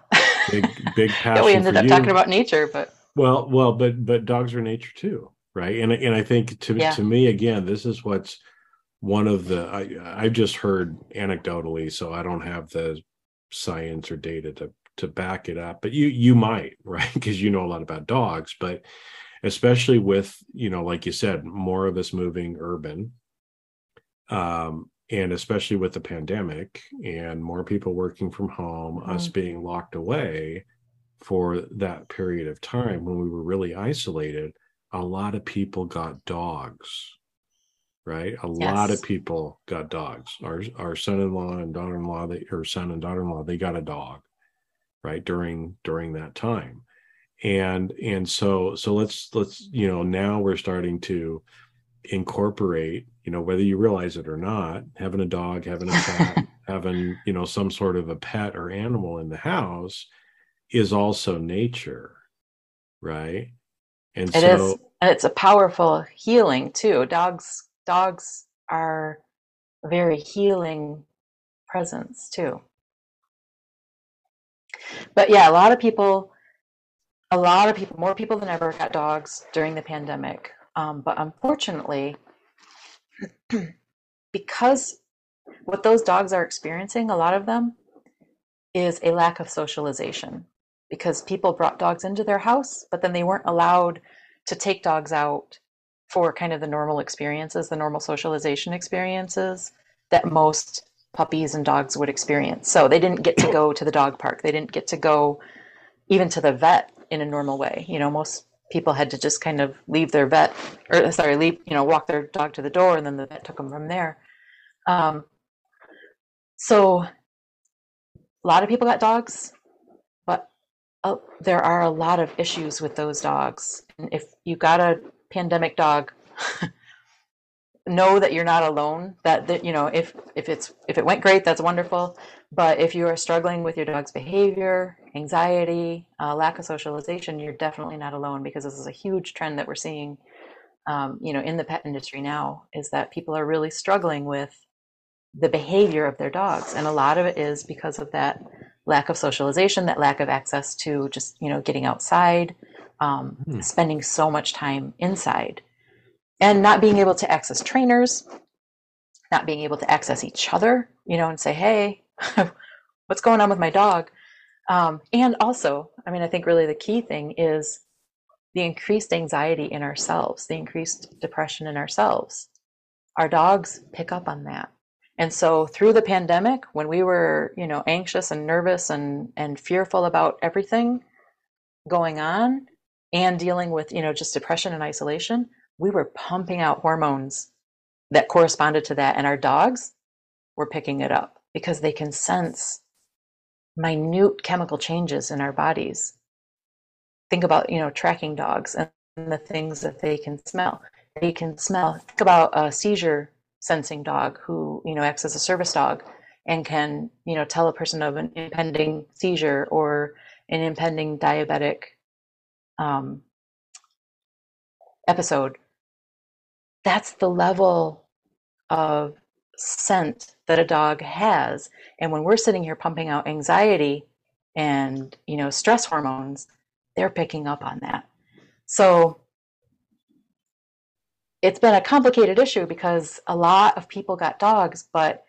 A: big big passion.
B: we ended up you. talking about nature, but
A: well, well, but but dogs are nature too, right? And and I think to yeah. to me again, this is what's one of the I I've just heard anecdotally, so I don't have the science or data to to back it up, but you you might right because you know a lot about dogs, but especially with you know like you said more of us moving urban um and especially with the pandemic and more people working from home mm-hmm. us being locked away for that period of time when we were really isolated a lot of people got dogs right? A yes. lot of people got dogs. Our our son-in-law and daughter-in-law they, or son and daughter-in-law they got a dog right during during that time. And and so so let's let's you know now we're starting to incorporate you know whether you realize it or not having a dog having a cat having you know some sort of a pet or animal in the house is also nature right?
B: And it so, is, and it's a powerful healing too. Dogs dogs are a very healing presence too but yeah a lot of people a lot of people more people than ever got dogs during the pandemic um, but unfortunately, because what those dogs are experiencing, a lot of them, is a lack of socialization. Because people brought dogs into their house, but then they weren't allowed to take dogs out for kind of the normal experiences, the normal socialization experiences that most puppies and dogs would experience. So they didn't get to go to the dog park. They didn't get to go even to the vet in a normal way. You know, most people had to just kind of leave their vet or sorry leave you know walk their dog to the door and then the vet took them from there um, so a lot of people got dogs but uh, there are a lot of issues with those dogs and if you got a pandemic dog know that you're not alone that, that you know if if it's if it went great that's wonderful. But if you are struggling with your dog's behavior anxiety uh, lack of socialization you're definitely not alone because this is a huge trend that we're seeing um, you know in the pet industry now is that people are really struggling with the behavior of their dogs. And a lot of it is because of that lack of socialization that lack of access to just you know getting outside um, hmm. spending so much time inside and not being able to access trainers, not being able to access each other, you know, and say, hey, what's going on with my dog? Um, and also, I mean, I think really the key thing is the increased anxiety in ourselves, the increased depression in ourselves. Our dogs pick up on that. And so through the pandemic, when we were, you know, anxious and nervous and, and fearful about everything going on and dealing with, you know, just depression and isolation, we were pumping out hormones that corresponded to that. And our dogs were picking it up because they can sense minute chemical changes in our bodies. Think about, you know, tracking dogs and the things that they can smell. They can smell. Think about a seizure sensing dog who, you know, acts as a service dog and can, you know, tell a person of an impending seizure or an impending diabetic um, episode. That's the level of scent that a dog has. And when we're sitting here pumping out anxiety and, you know, stress hormones, they're picking up on that. So it's been a complicated issue because a lot of people got dogs, but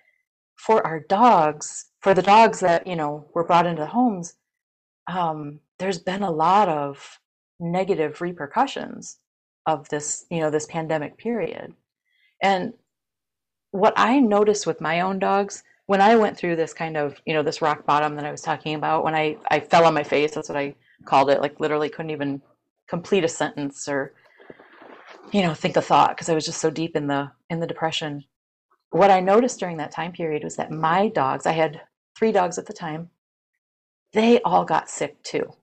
B: for our dogs, for the dogs that, you know, were brought into the homes, um, there's been a lot of negative repercussions of this, you know, this pandemic period. And what I noticed with my own dogs when I went through this kind of, you know, this rock bottom that I was talking about, when I, I fell on my face, that's what I called it, like literally couldn't even complete a sentence or, you know, think a thought because I was just so deep in the in the depression. What I noticed during that time period was that my dogs, I had three dogs at the time, they all got sick too.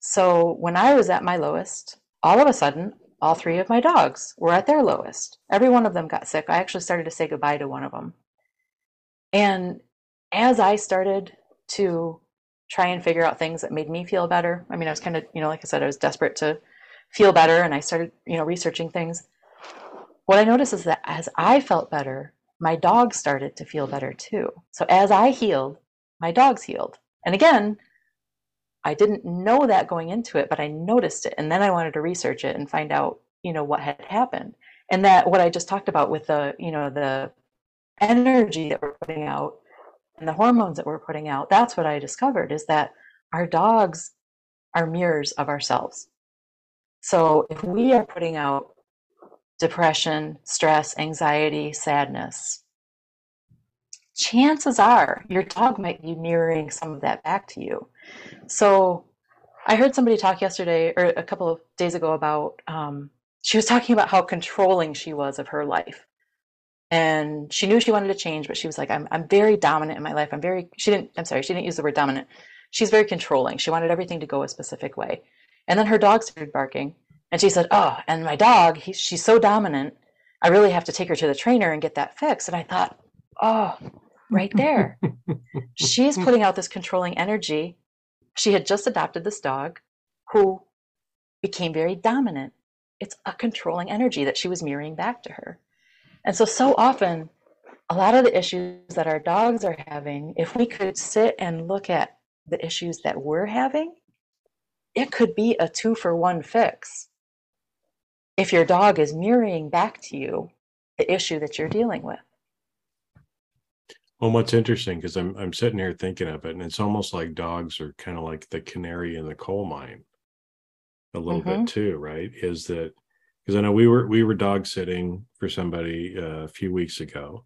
B: So when I was at my lowest, all of a sudden all three of my dogs were at their lowest. Every one of them got sick. I actually started to say goodbye to one of them. And as I started to try and figure out things that made me feel better, I mean, I was kind of, you know, like I said, I was desperate to feel better and I started, you know, researching things. What I noticed is that as I felt better, my dogs started to feel better too. So as I healed, my dogs healed. And again, I didn't know that going into it, but I noticed it. And then I wanted to research it and find out, you know, what had happened. And that what I just talked about with the, you know, the energy that we're putting out and the hormones that we're putting out, that's what I discovered is that our dogs are mirrors of ourselves. So if we are putting out depression, stress, anxiety, sadness, chances are your dog might be mirroring some of that back to you. So I heard somebody talk yesterday or a couple of days ago about um, she was talking about how controlling she was of her life. And she knew she wanted to change, but she was like, I'm, I'm very dominant in my life. I'm very, she didn't, I'm sorry, she didn't use the word dominant. She's very controlling. She wanted everything to go a specific way. And then her dog started barking. And she said, Oh, and my dog, he, she's so dominant. I really have to take her to the trainer and get that fixed. And I thought, Oh, right there. She's putting out this controlling energy. She had just adopted this dog who became very dominant. It's a controlling energy that she was mirroring back to her. And so, so often, a lot of the issues that our dogs are having, if we could sit and look at the issues that we're having, it could be a two for one fix. If your dog is mirroring back to you the issue that you're dealing with.
A: Well, what's interesting because I'm I'm sitting here thinking of it, and it's almost like dogs are kind of like the canary in the coal mine, a little mm-hmm. bit too, right? Is that because I know we were we were dog sitting for somebody uh, a few weeks ago,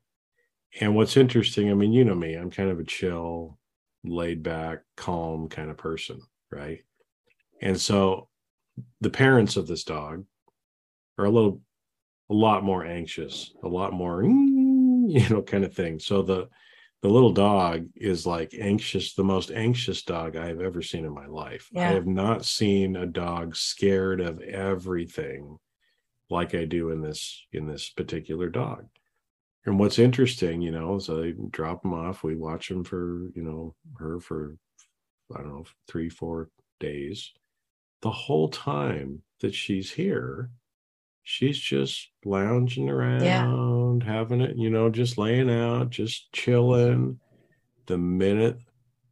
A: and what's interesting, I mean, you know me, I'm kind of a chill, laid back, calm kind of person, right? And so the parents of this dog are a little, a lot more anxious, a lot more. You know, kind of thing. So the the little dog is like anxious, the most anxious dog I have ever seen in my life. Yeah. I have not seen a dog scared of everything like I do in this in this particular dog. And what's interesting, you know, so I drop them off. We watch them for, you know, her for I don't know, three, four days. The whole time that she's here, she's just lounging around, yeah. having it, you know, just laying out, just chilling. The minute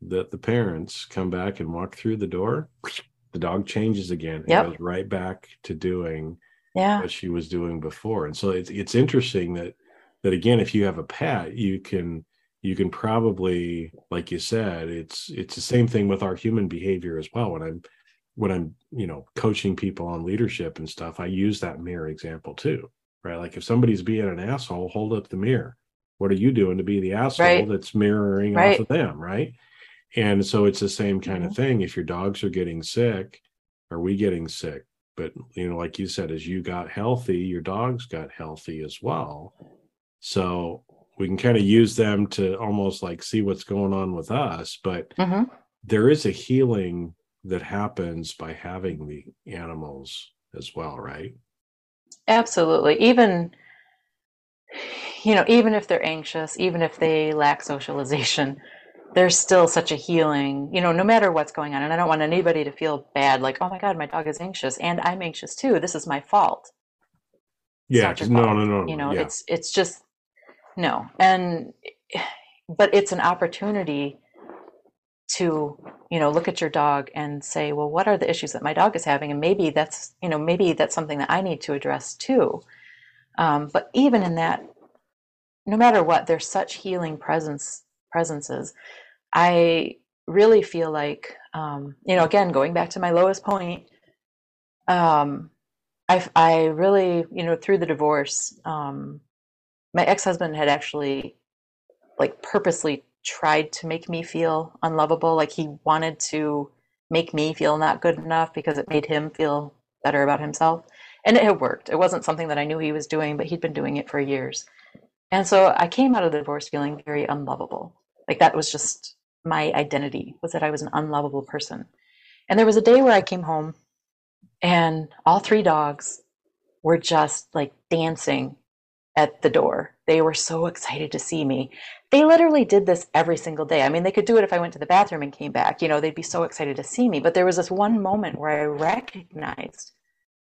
A: that the parents come back and walk through the door, the dog changes again and yep. goes right back to doing yeah. what she was doing before. And so it's it's interesting that that again, if you have a pet, you can you can probably, like you said, it's it's the same thing with our human behavior as well. When I'm when I'm, you know, coaching people on leadership and stuff, I use that mirror example too, right? Like if somebody's being an asshole, hold up the mirror. What are you doing to be the asshole right. that's mirroring right. off of them, right? And so it's the same kind mm-hmm. of thing. If your dogs are getting sick, are we getting sick? but you know like you said as you got healthy your dogs got healthy as well so we can kind of use them to almost like see what's going on with us but mm-hmm. there is a healing that happens by having the animals as well right
B: absolutely even you know even if they're anxious even if they lack socialization there's still such a healing, you know, no matter what's going on. And I don't want anybody to feel bad, like, oh my God, my dog is anxious and I'm anxious too. This is my fault.
A: Yeah, no, no, no,
B: You know,
A: yeah.
B: it's it's just no. And but it's an opportunity to, you know, look at your dog and say, well, what are the issues that my dog is having? And maybe that's, you know, maybe that's something that I need to address too. Um, but even in that, no matter what, there's such healing presence presences, I really feel like, um, you know, again, going back to my lowest point, um, I, I really, you know, through the divorce, um, my ex husband had actually, like, purposely tried to make me feel unlovable. Like, he wanted to make me feel not good enough because it made him feel better about himself. And it had worked. It wasn't something that I knew he was doing, but he'd been doing it for years. And so I came out of the divorce feeling very unlovable. Like that was just my identity was that I was an unlovable person. And there was a day where I came home and all three dogs were just like dancing at the door. They were so excited to see me. They literally did this every single day. I mean, they could do it if I went to the bathroom and came back. You know, they'd be so excited to see me. But there was this one moment where I recognized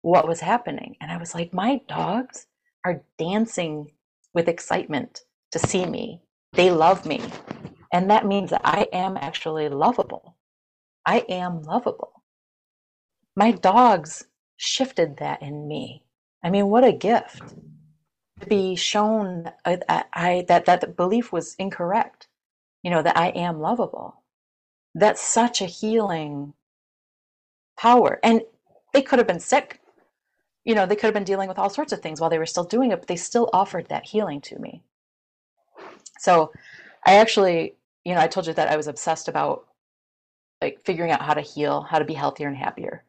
B: what was happening. And I was like, my dogs are dancing with excitement to see me. They love me. And that means that I am actually lovable. I am lovable. My dogs shifted that in me. I mean, what a gift be shown uh, I, I, that that belief was incorrect. You know that I am lovable. That's such a healing power. And they could have been sick. You know, they could have been dealing with all sorts of things while they were still doing it, but they still offered that healing to me. So I actually, you know, I told you that I was obsessed about like figuring out how to heal, how to be healthier and happier.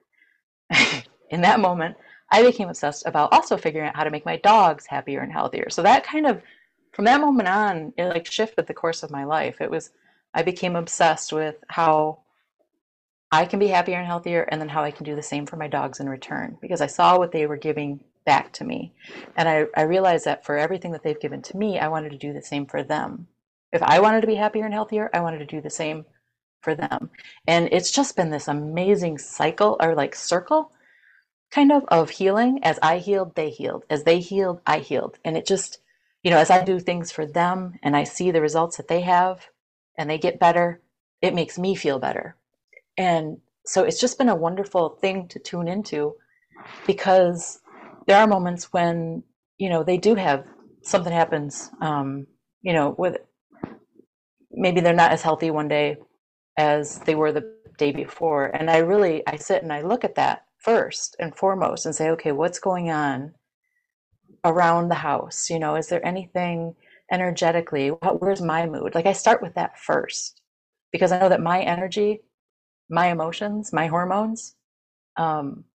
B: In that moment, I became obsessed about also figuring out how to make my dogs happier and healthier. So that kind of from that moment on, it like shifted the course of my life. It was I became obsessed with how I can be happier and healthier and then how I can do the same for my dogs in return because I saw what they were giving back to me. And I, I realized that for everything that they've given to me, I wanted to do the same for them. If I wanted to be happier and healthier, I wanted to do the same for them. And it's just been this amazing cycle or like circle kind of of healing. As I healed, they healed. As they healed, I healed. And it just, you know, as I do things for them and I see the results that they have and they get better, it makes me feel better. And so it's just been a wonderful thing to tune into because there are moments when you know they do have something happens um, you know with maybe they're not as healthy one day as they were the day before and i really i sit and i look at that first and foremost and say okay what's going on around the house you know is there anything energetically where's my mood like i start with that first because i know that my energy my emotions my hormones um,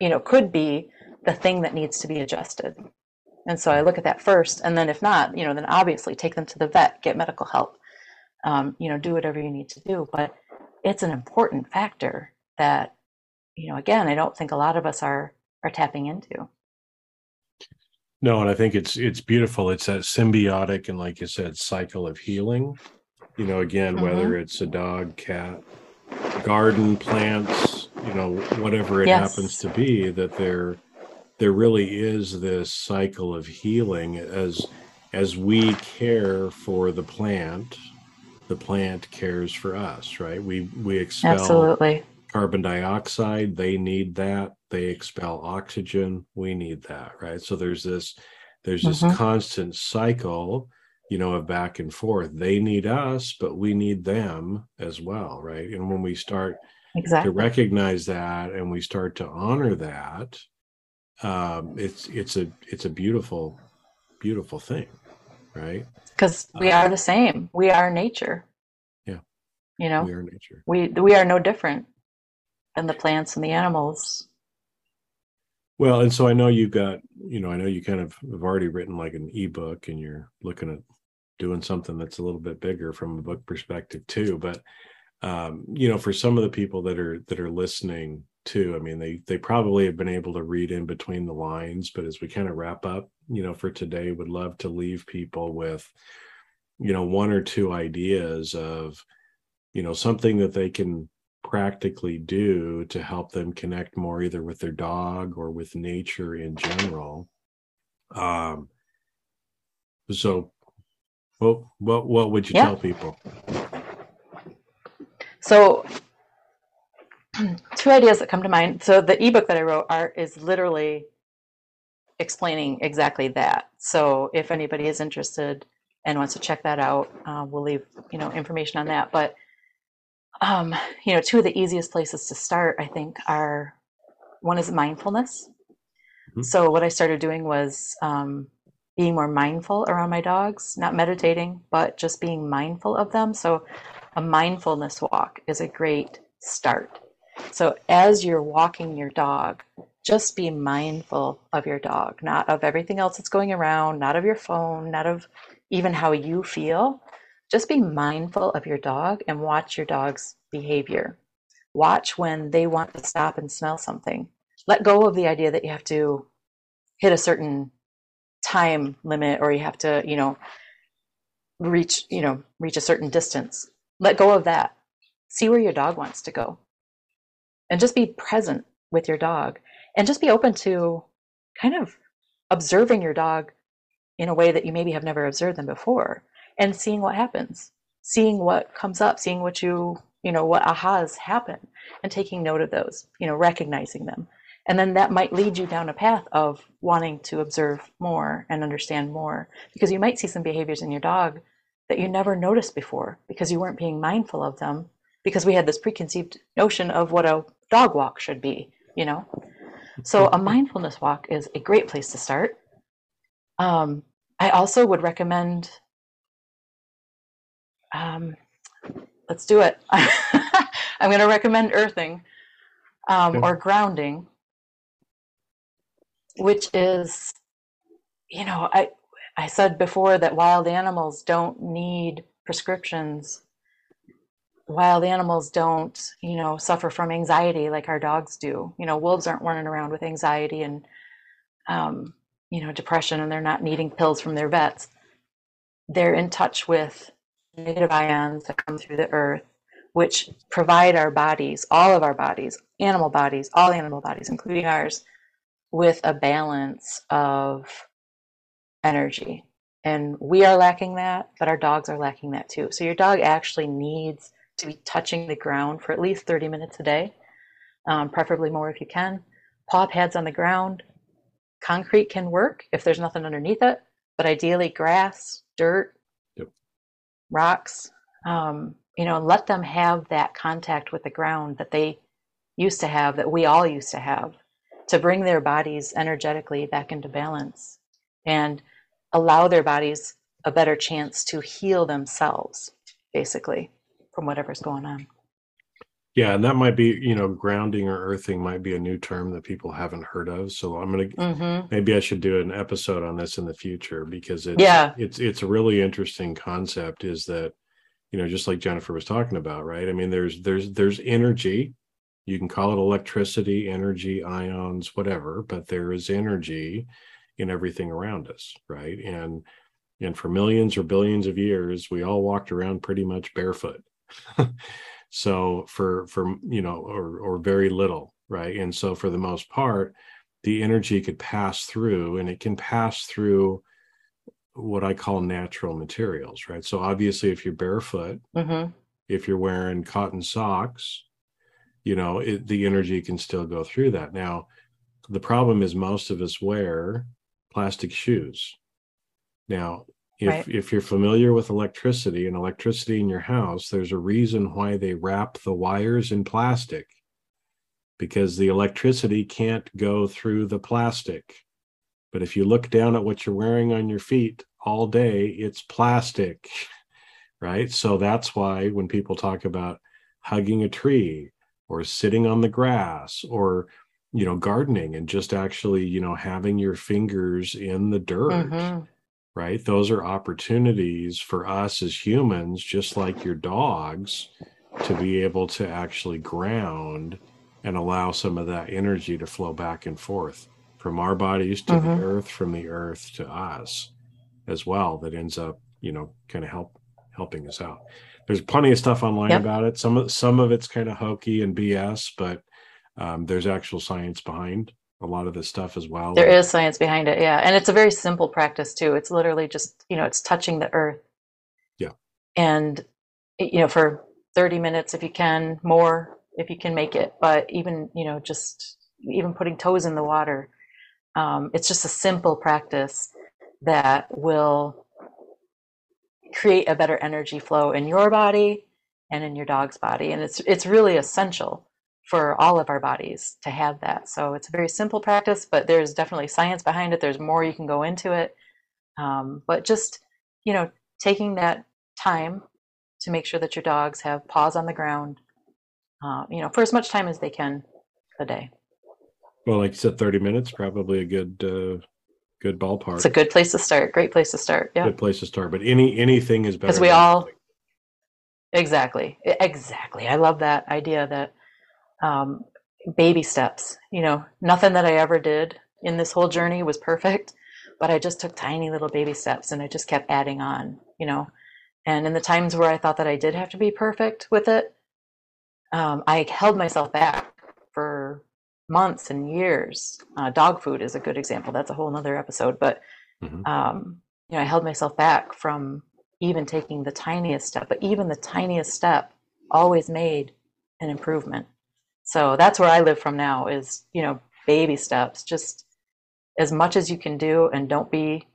B: you know could be the thing that needs to be adjusted. And so I look at that first, and then if not, you know, then obviously take them to the vet, get medical help, um, you know, do whatever you need to do. But it's an important factor that, you know, again, I don't think a lot of us are are tapping into.
A: No, and I think it's it's beautiful. It's that symbiotic and, like you said, cycle of healing. You know, again, mm-hmm. whether it's a dog, cat, garden, plants, you know, whatever it yes. happens to be, that they're there really is this cycle of healing as as we care for the plant the plant cares for us right we we expel
B: Absolutely.
A: Carbon dioxide they need that. They expel oxygen we need that right? So there's this there's this mm-hmm. constant cycle you know of back and forth. They need us but we need them as well right? And when we start exactly. to recognize that and we start to honor that um, it's it's a it's a beautiful beautiful thing right?
B: Because we uh, are the same. We are nature.
A: Yeah.
B: You know?
A: We are nature.
B: We we are no different than the plants and the animals
A: Well, and so I know you've got, you know, I know you kind of have already written like an ebook and you're looking at doing something that's a little bit bigger from a book perspective too. But um, you know, for some of the people that are that are listening too, I mean, they they probably have been able to read in between the lines. But as we kind of wrap up, you know, for today, would love to leave people with, you know, one or two ideas of, you know, something that they can practically do to help them connect more either with their dog or with nature in general. Um so what what what would you yeah. tell people?
B: So two ideas that come to mind. So the ebook that i wrote art is literally explaining exactly that. So if anybody is interested and wants to check that out uh, we'll leave you know information on that. But um, you know, two of the easiest places to start, I think, are one is mindfulness. Mm-hmm. So what I started doing was um, being more mindful around my dogs, not meditating, but just being mindful of them. So a mindfulness walk is a great start. So as you're walking your dog, just be mindful of your dog, not of everything else that's going around, not of your phone, not of even how you feel, just be mindful of your dog and watch your dog's behavior. Watch when they want to stop and smell something. Let go of the idea that you have to hit a certain time limit or you have to, you know, reach, you know, reach a certain distance. Let go of that. See where your dog wants to go. And just be present with your dog and just be open to kind of observing your dog in a way that you maybe have never observed them before and seeing what happens, seeing what comes up, seeing what you, you know, what ahas happen and taking note of those, you know, recognizing them. And then that might lead you down a path of wanting to observe more and understand more because you might see some behaviors in your dog that you never noticed before because you weren't being mindful of them because we had this preconceived notion of what a dog walk should be, you know? So a mindfulness walk is a great place to start. Um, I also would recommend um, let's do it. I'm going to recommend earthing um, okay. or grounding, which is, you know, I I said before that wild animals don't need prescriptions. Wild animals don't, you know, suffer from anxiety like our dogs do. You know, wolves aren't running around with anxiety and, um, you know, depression, and they're not needing pills from their vets. They're in touch with negative ions that come through the earth, which provide our bodies, all of our bodies, animal bodies, all animal bodies, including ours, with a balance of energy. And we are lacking that, but our dogs are lacking that too. So your dog actually needs to be touching the ground for at least 30 minutes a day, um, preferably more if you can. Paw pads on the ground. Concrete can work if there's nothing underneath it, but ideally grass, dirt, rocks, um, you know, let them have that contact with the ground that they used to have, that we all used to have, to bring their bodies energetically back into balance and allow their bodies a better chance to heal themselves, basically, from whatever's going on.
A: Yeah, and that might be, you know, grounding or earthing might be a new term that people haven't heard of. So I'm gonna mm-hmm. maybe I should do an episode on this in the future because it's yeah, it's it's a really interesting concept. Is that you know just like Jennifer was talking about, right? I mean, there's there's there's energy. You can call it electricity, energy, ions, whatever, but there is energy in everything around us, right? And and for millions or billions of years, we all walked around pretty much barefoot. so for for you know or or very little right? And so for the most part the energy could pass through and it can pass through what i call natural materials right? So obviously if you're barefoot mm-hmm. if you're wearing cotton socks you know it, the energy can still go through that. Now the problem is most of us wear plastic shoes. Now if right. if you're familiar with electricity and electricity in your house there's a reason why they wrap the wires in plastic because the electricity can't go through the plastic but if you look down at what you're wearing on your feet all day it's plastic right so that's why when people talk about hugging a tree or sitting on the grass or you know gardening and just actually you know having your fingers in the dirt mm-hmm. Right those are opportunities for us as humans just like your dogs to be able to actually ground and allow some of that energy to flow back and forth from our bodies to mm-hmm. the earth from the earth to us as well that ends up you know kind of help helping us out there's plenty of stuff online yep. about it some of some of it's kind of hokey and bs but um, there's actual science behind a lot of this stuff as well.
B: There is science behind it, yeah, and it's a very simple practice too. It's literally just you know it's touching the earth.
A: Yeah.
B: And you know for 30 minutes if you can, more if you can make it, but even you know just even putting toes in the water, um, it's just a simple practice that will create a better energy flow in your body and in your dog's body, and it's it's really essential for all of our bodies to have that. So it's a very simple practice, but there's definitely science behind it. There's more you can go into it. Um, but just, you know, taking that time to make sure that your dogs have paws on the ground, uh, you know, for as much time as they can a day.
A: Well, like you said, 30 minutes, probably a good, uh, good ballpark.
B: It's a good place to start. Great place to start. Yeah.
A: Good place to start. But any, anything is better.
B: Because we all, anything. exactly, exactly. I love that idea that um, baby steps. You know, nothing that I ever did in this whole journey was perfect, but I just took tiny little baby steps and I just kept adding on, you know. And in the times where I thought that I did have to be perfect with it, um, I held myself back for months and years. Uh, dog food is a good example. That's a whole other episode. But, mm-hmm. um, you know, I held myself back from even taking the tiniest step, but even the tiniest step always made an improvement. So that's where I live from now is, you know, baby steps, just as much as you can do and don't be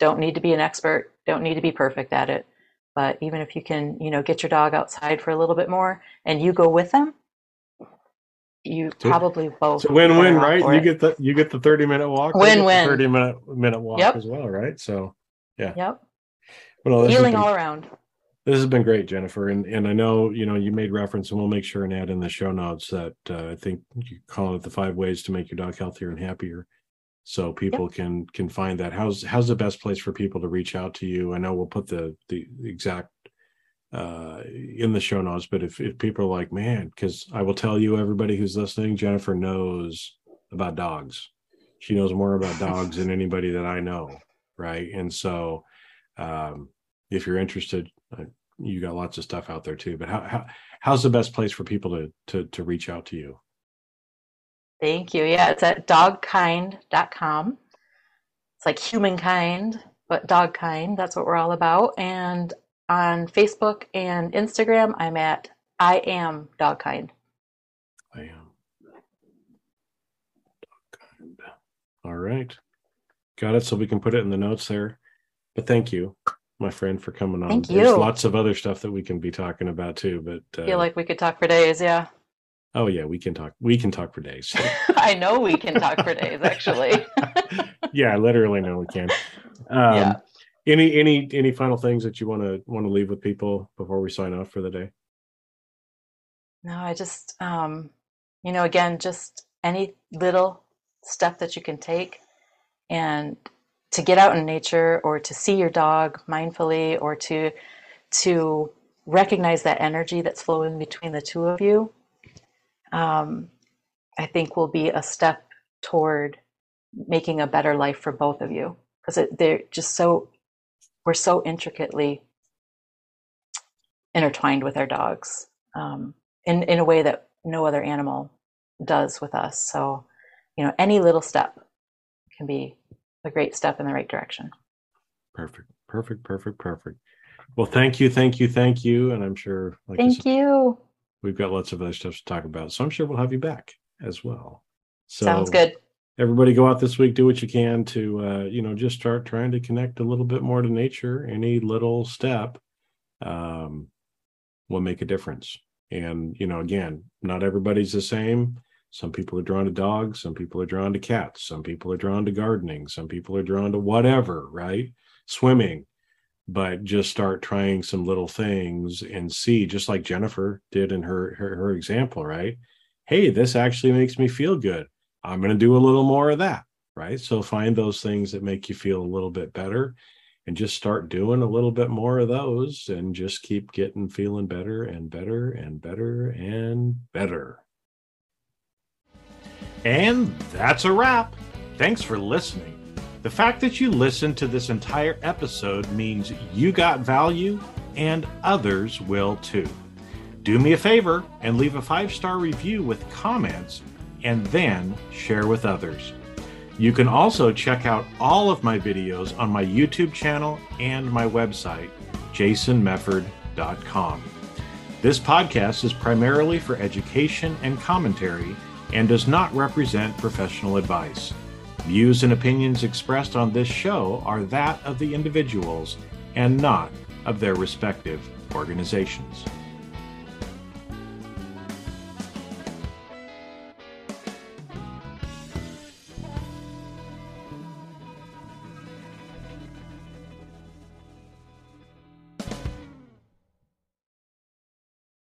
B: don't need to be an expert, don't need to be perfect at it. But even if you can, you know, get your dog outside for a little bit more and you go with them, you probably both So
A: win-win, right? You it. get the you get the 30 minute walk,
B: win-win,
A: 30 minute minute walk yep. as well, right? So yeah.
B: Yep. Well, healing all around.
A: This has been great, Jennifer, and and I know you know you made reference, and we'll make sure and add in the show notes that uh, I think you call it the five ways to make your dog healthier and happier, so people yep. can can find that. How's how's the best place for people to reach out to you? I know we'll put the the exact uh, in the show notes, but if if people are like, man, because I will tell you, everybody who's listening, Jennifer knows about dogs. She knows more about dogs than anybody that I know, right? And so, um, if you're interested, uh, you got lots of stuff out there too. But how, how how's the best place for people to to to reach out to you?
B: Thank you. Yeah, it's at dogkind.com. It's like humankind, but dogkind. That's what we're all about. And on Facebook and Instagram, I'm at I am dogkind.
A: I am dogkind. All right. Got it. So we can put it in the notes there. But thank you my friend, for coming on.
B: Thank
A: you. There's lots of other stuff that we can be talking about too, but
B: uh, I feel like we could talk for days. Yeah.
A: Oh yeah, we can talk. We can talk for days.
B: I know we can talk for days. Actually.
A: yeah, I literally know we can. Um, yeah. Any any any final things that you want to want to leave with people before we sign off for the day?
B: No, I just um, you know, again, just any little step that you can take, and to get out in nature or to see your dog mindfully or to to recognize that energy that's flowing between the two of you um, i think will be a step toward making a better life for both of you. Because they're just so we're so intricately intertwined with our dogs um, in, in a way that no other animal does with us. So you know any little step can be a great step in the right direction.
A: Perfect. Perfect. Perfect. Perfect. Well, thank you. Thank you. Thank you. And I'm sure.
B: Like thank said, you.
A: We've got lots of other stuff to talk about. So I'm sure we'll have you back as well. So
B: sounds good.
A: Everybody go out this week, do what you can to, uh, you know, just start trying to connect a little bit more to nature. Any little step um, will make a difference. And, you know, again, not everybody's the same. Some people are drawn to dogs, some people are drawn to cats, some people are drawn to gardening, some people are drawn to whatever, right? Swimming. But just start trying some little things and see, just like Jennifer did in her her, her example, right? Hey, this actually makes me feel good.
C: I'm going to do a little more of that, right? So find those things that make you feel a little bit better and just start doing a little bit more of those and just keep getting feeling better and better and better and better.
A: And that's a wrap. Thanks for listening. The fact that you listened to this entire episode means you got value and others will too. Do me a favor and leave a five star review with comments and then share with others. You can also check out all of my videos on my YouTube channel and my website, jasonmefford.com. This podcast is primarily for education and commentary and does not represent professional advice. Views and opinions expressed on this show are that of the individuals and not of their respective organizations.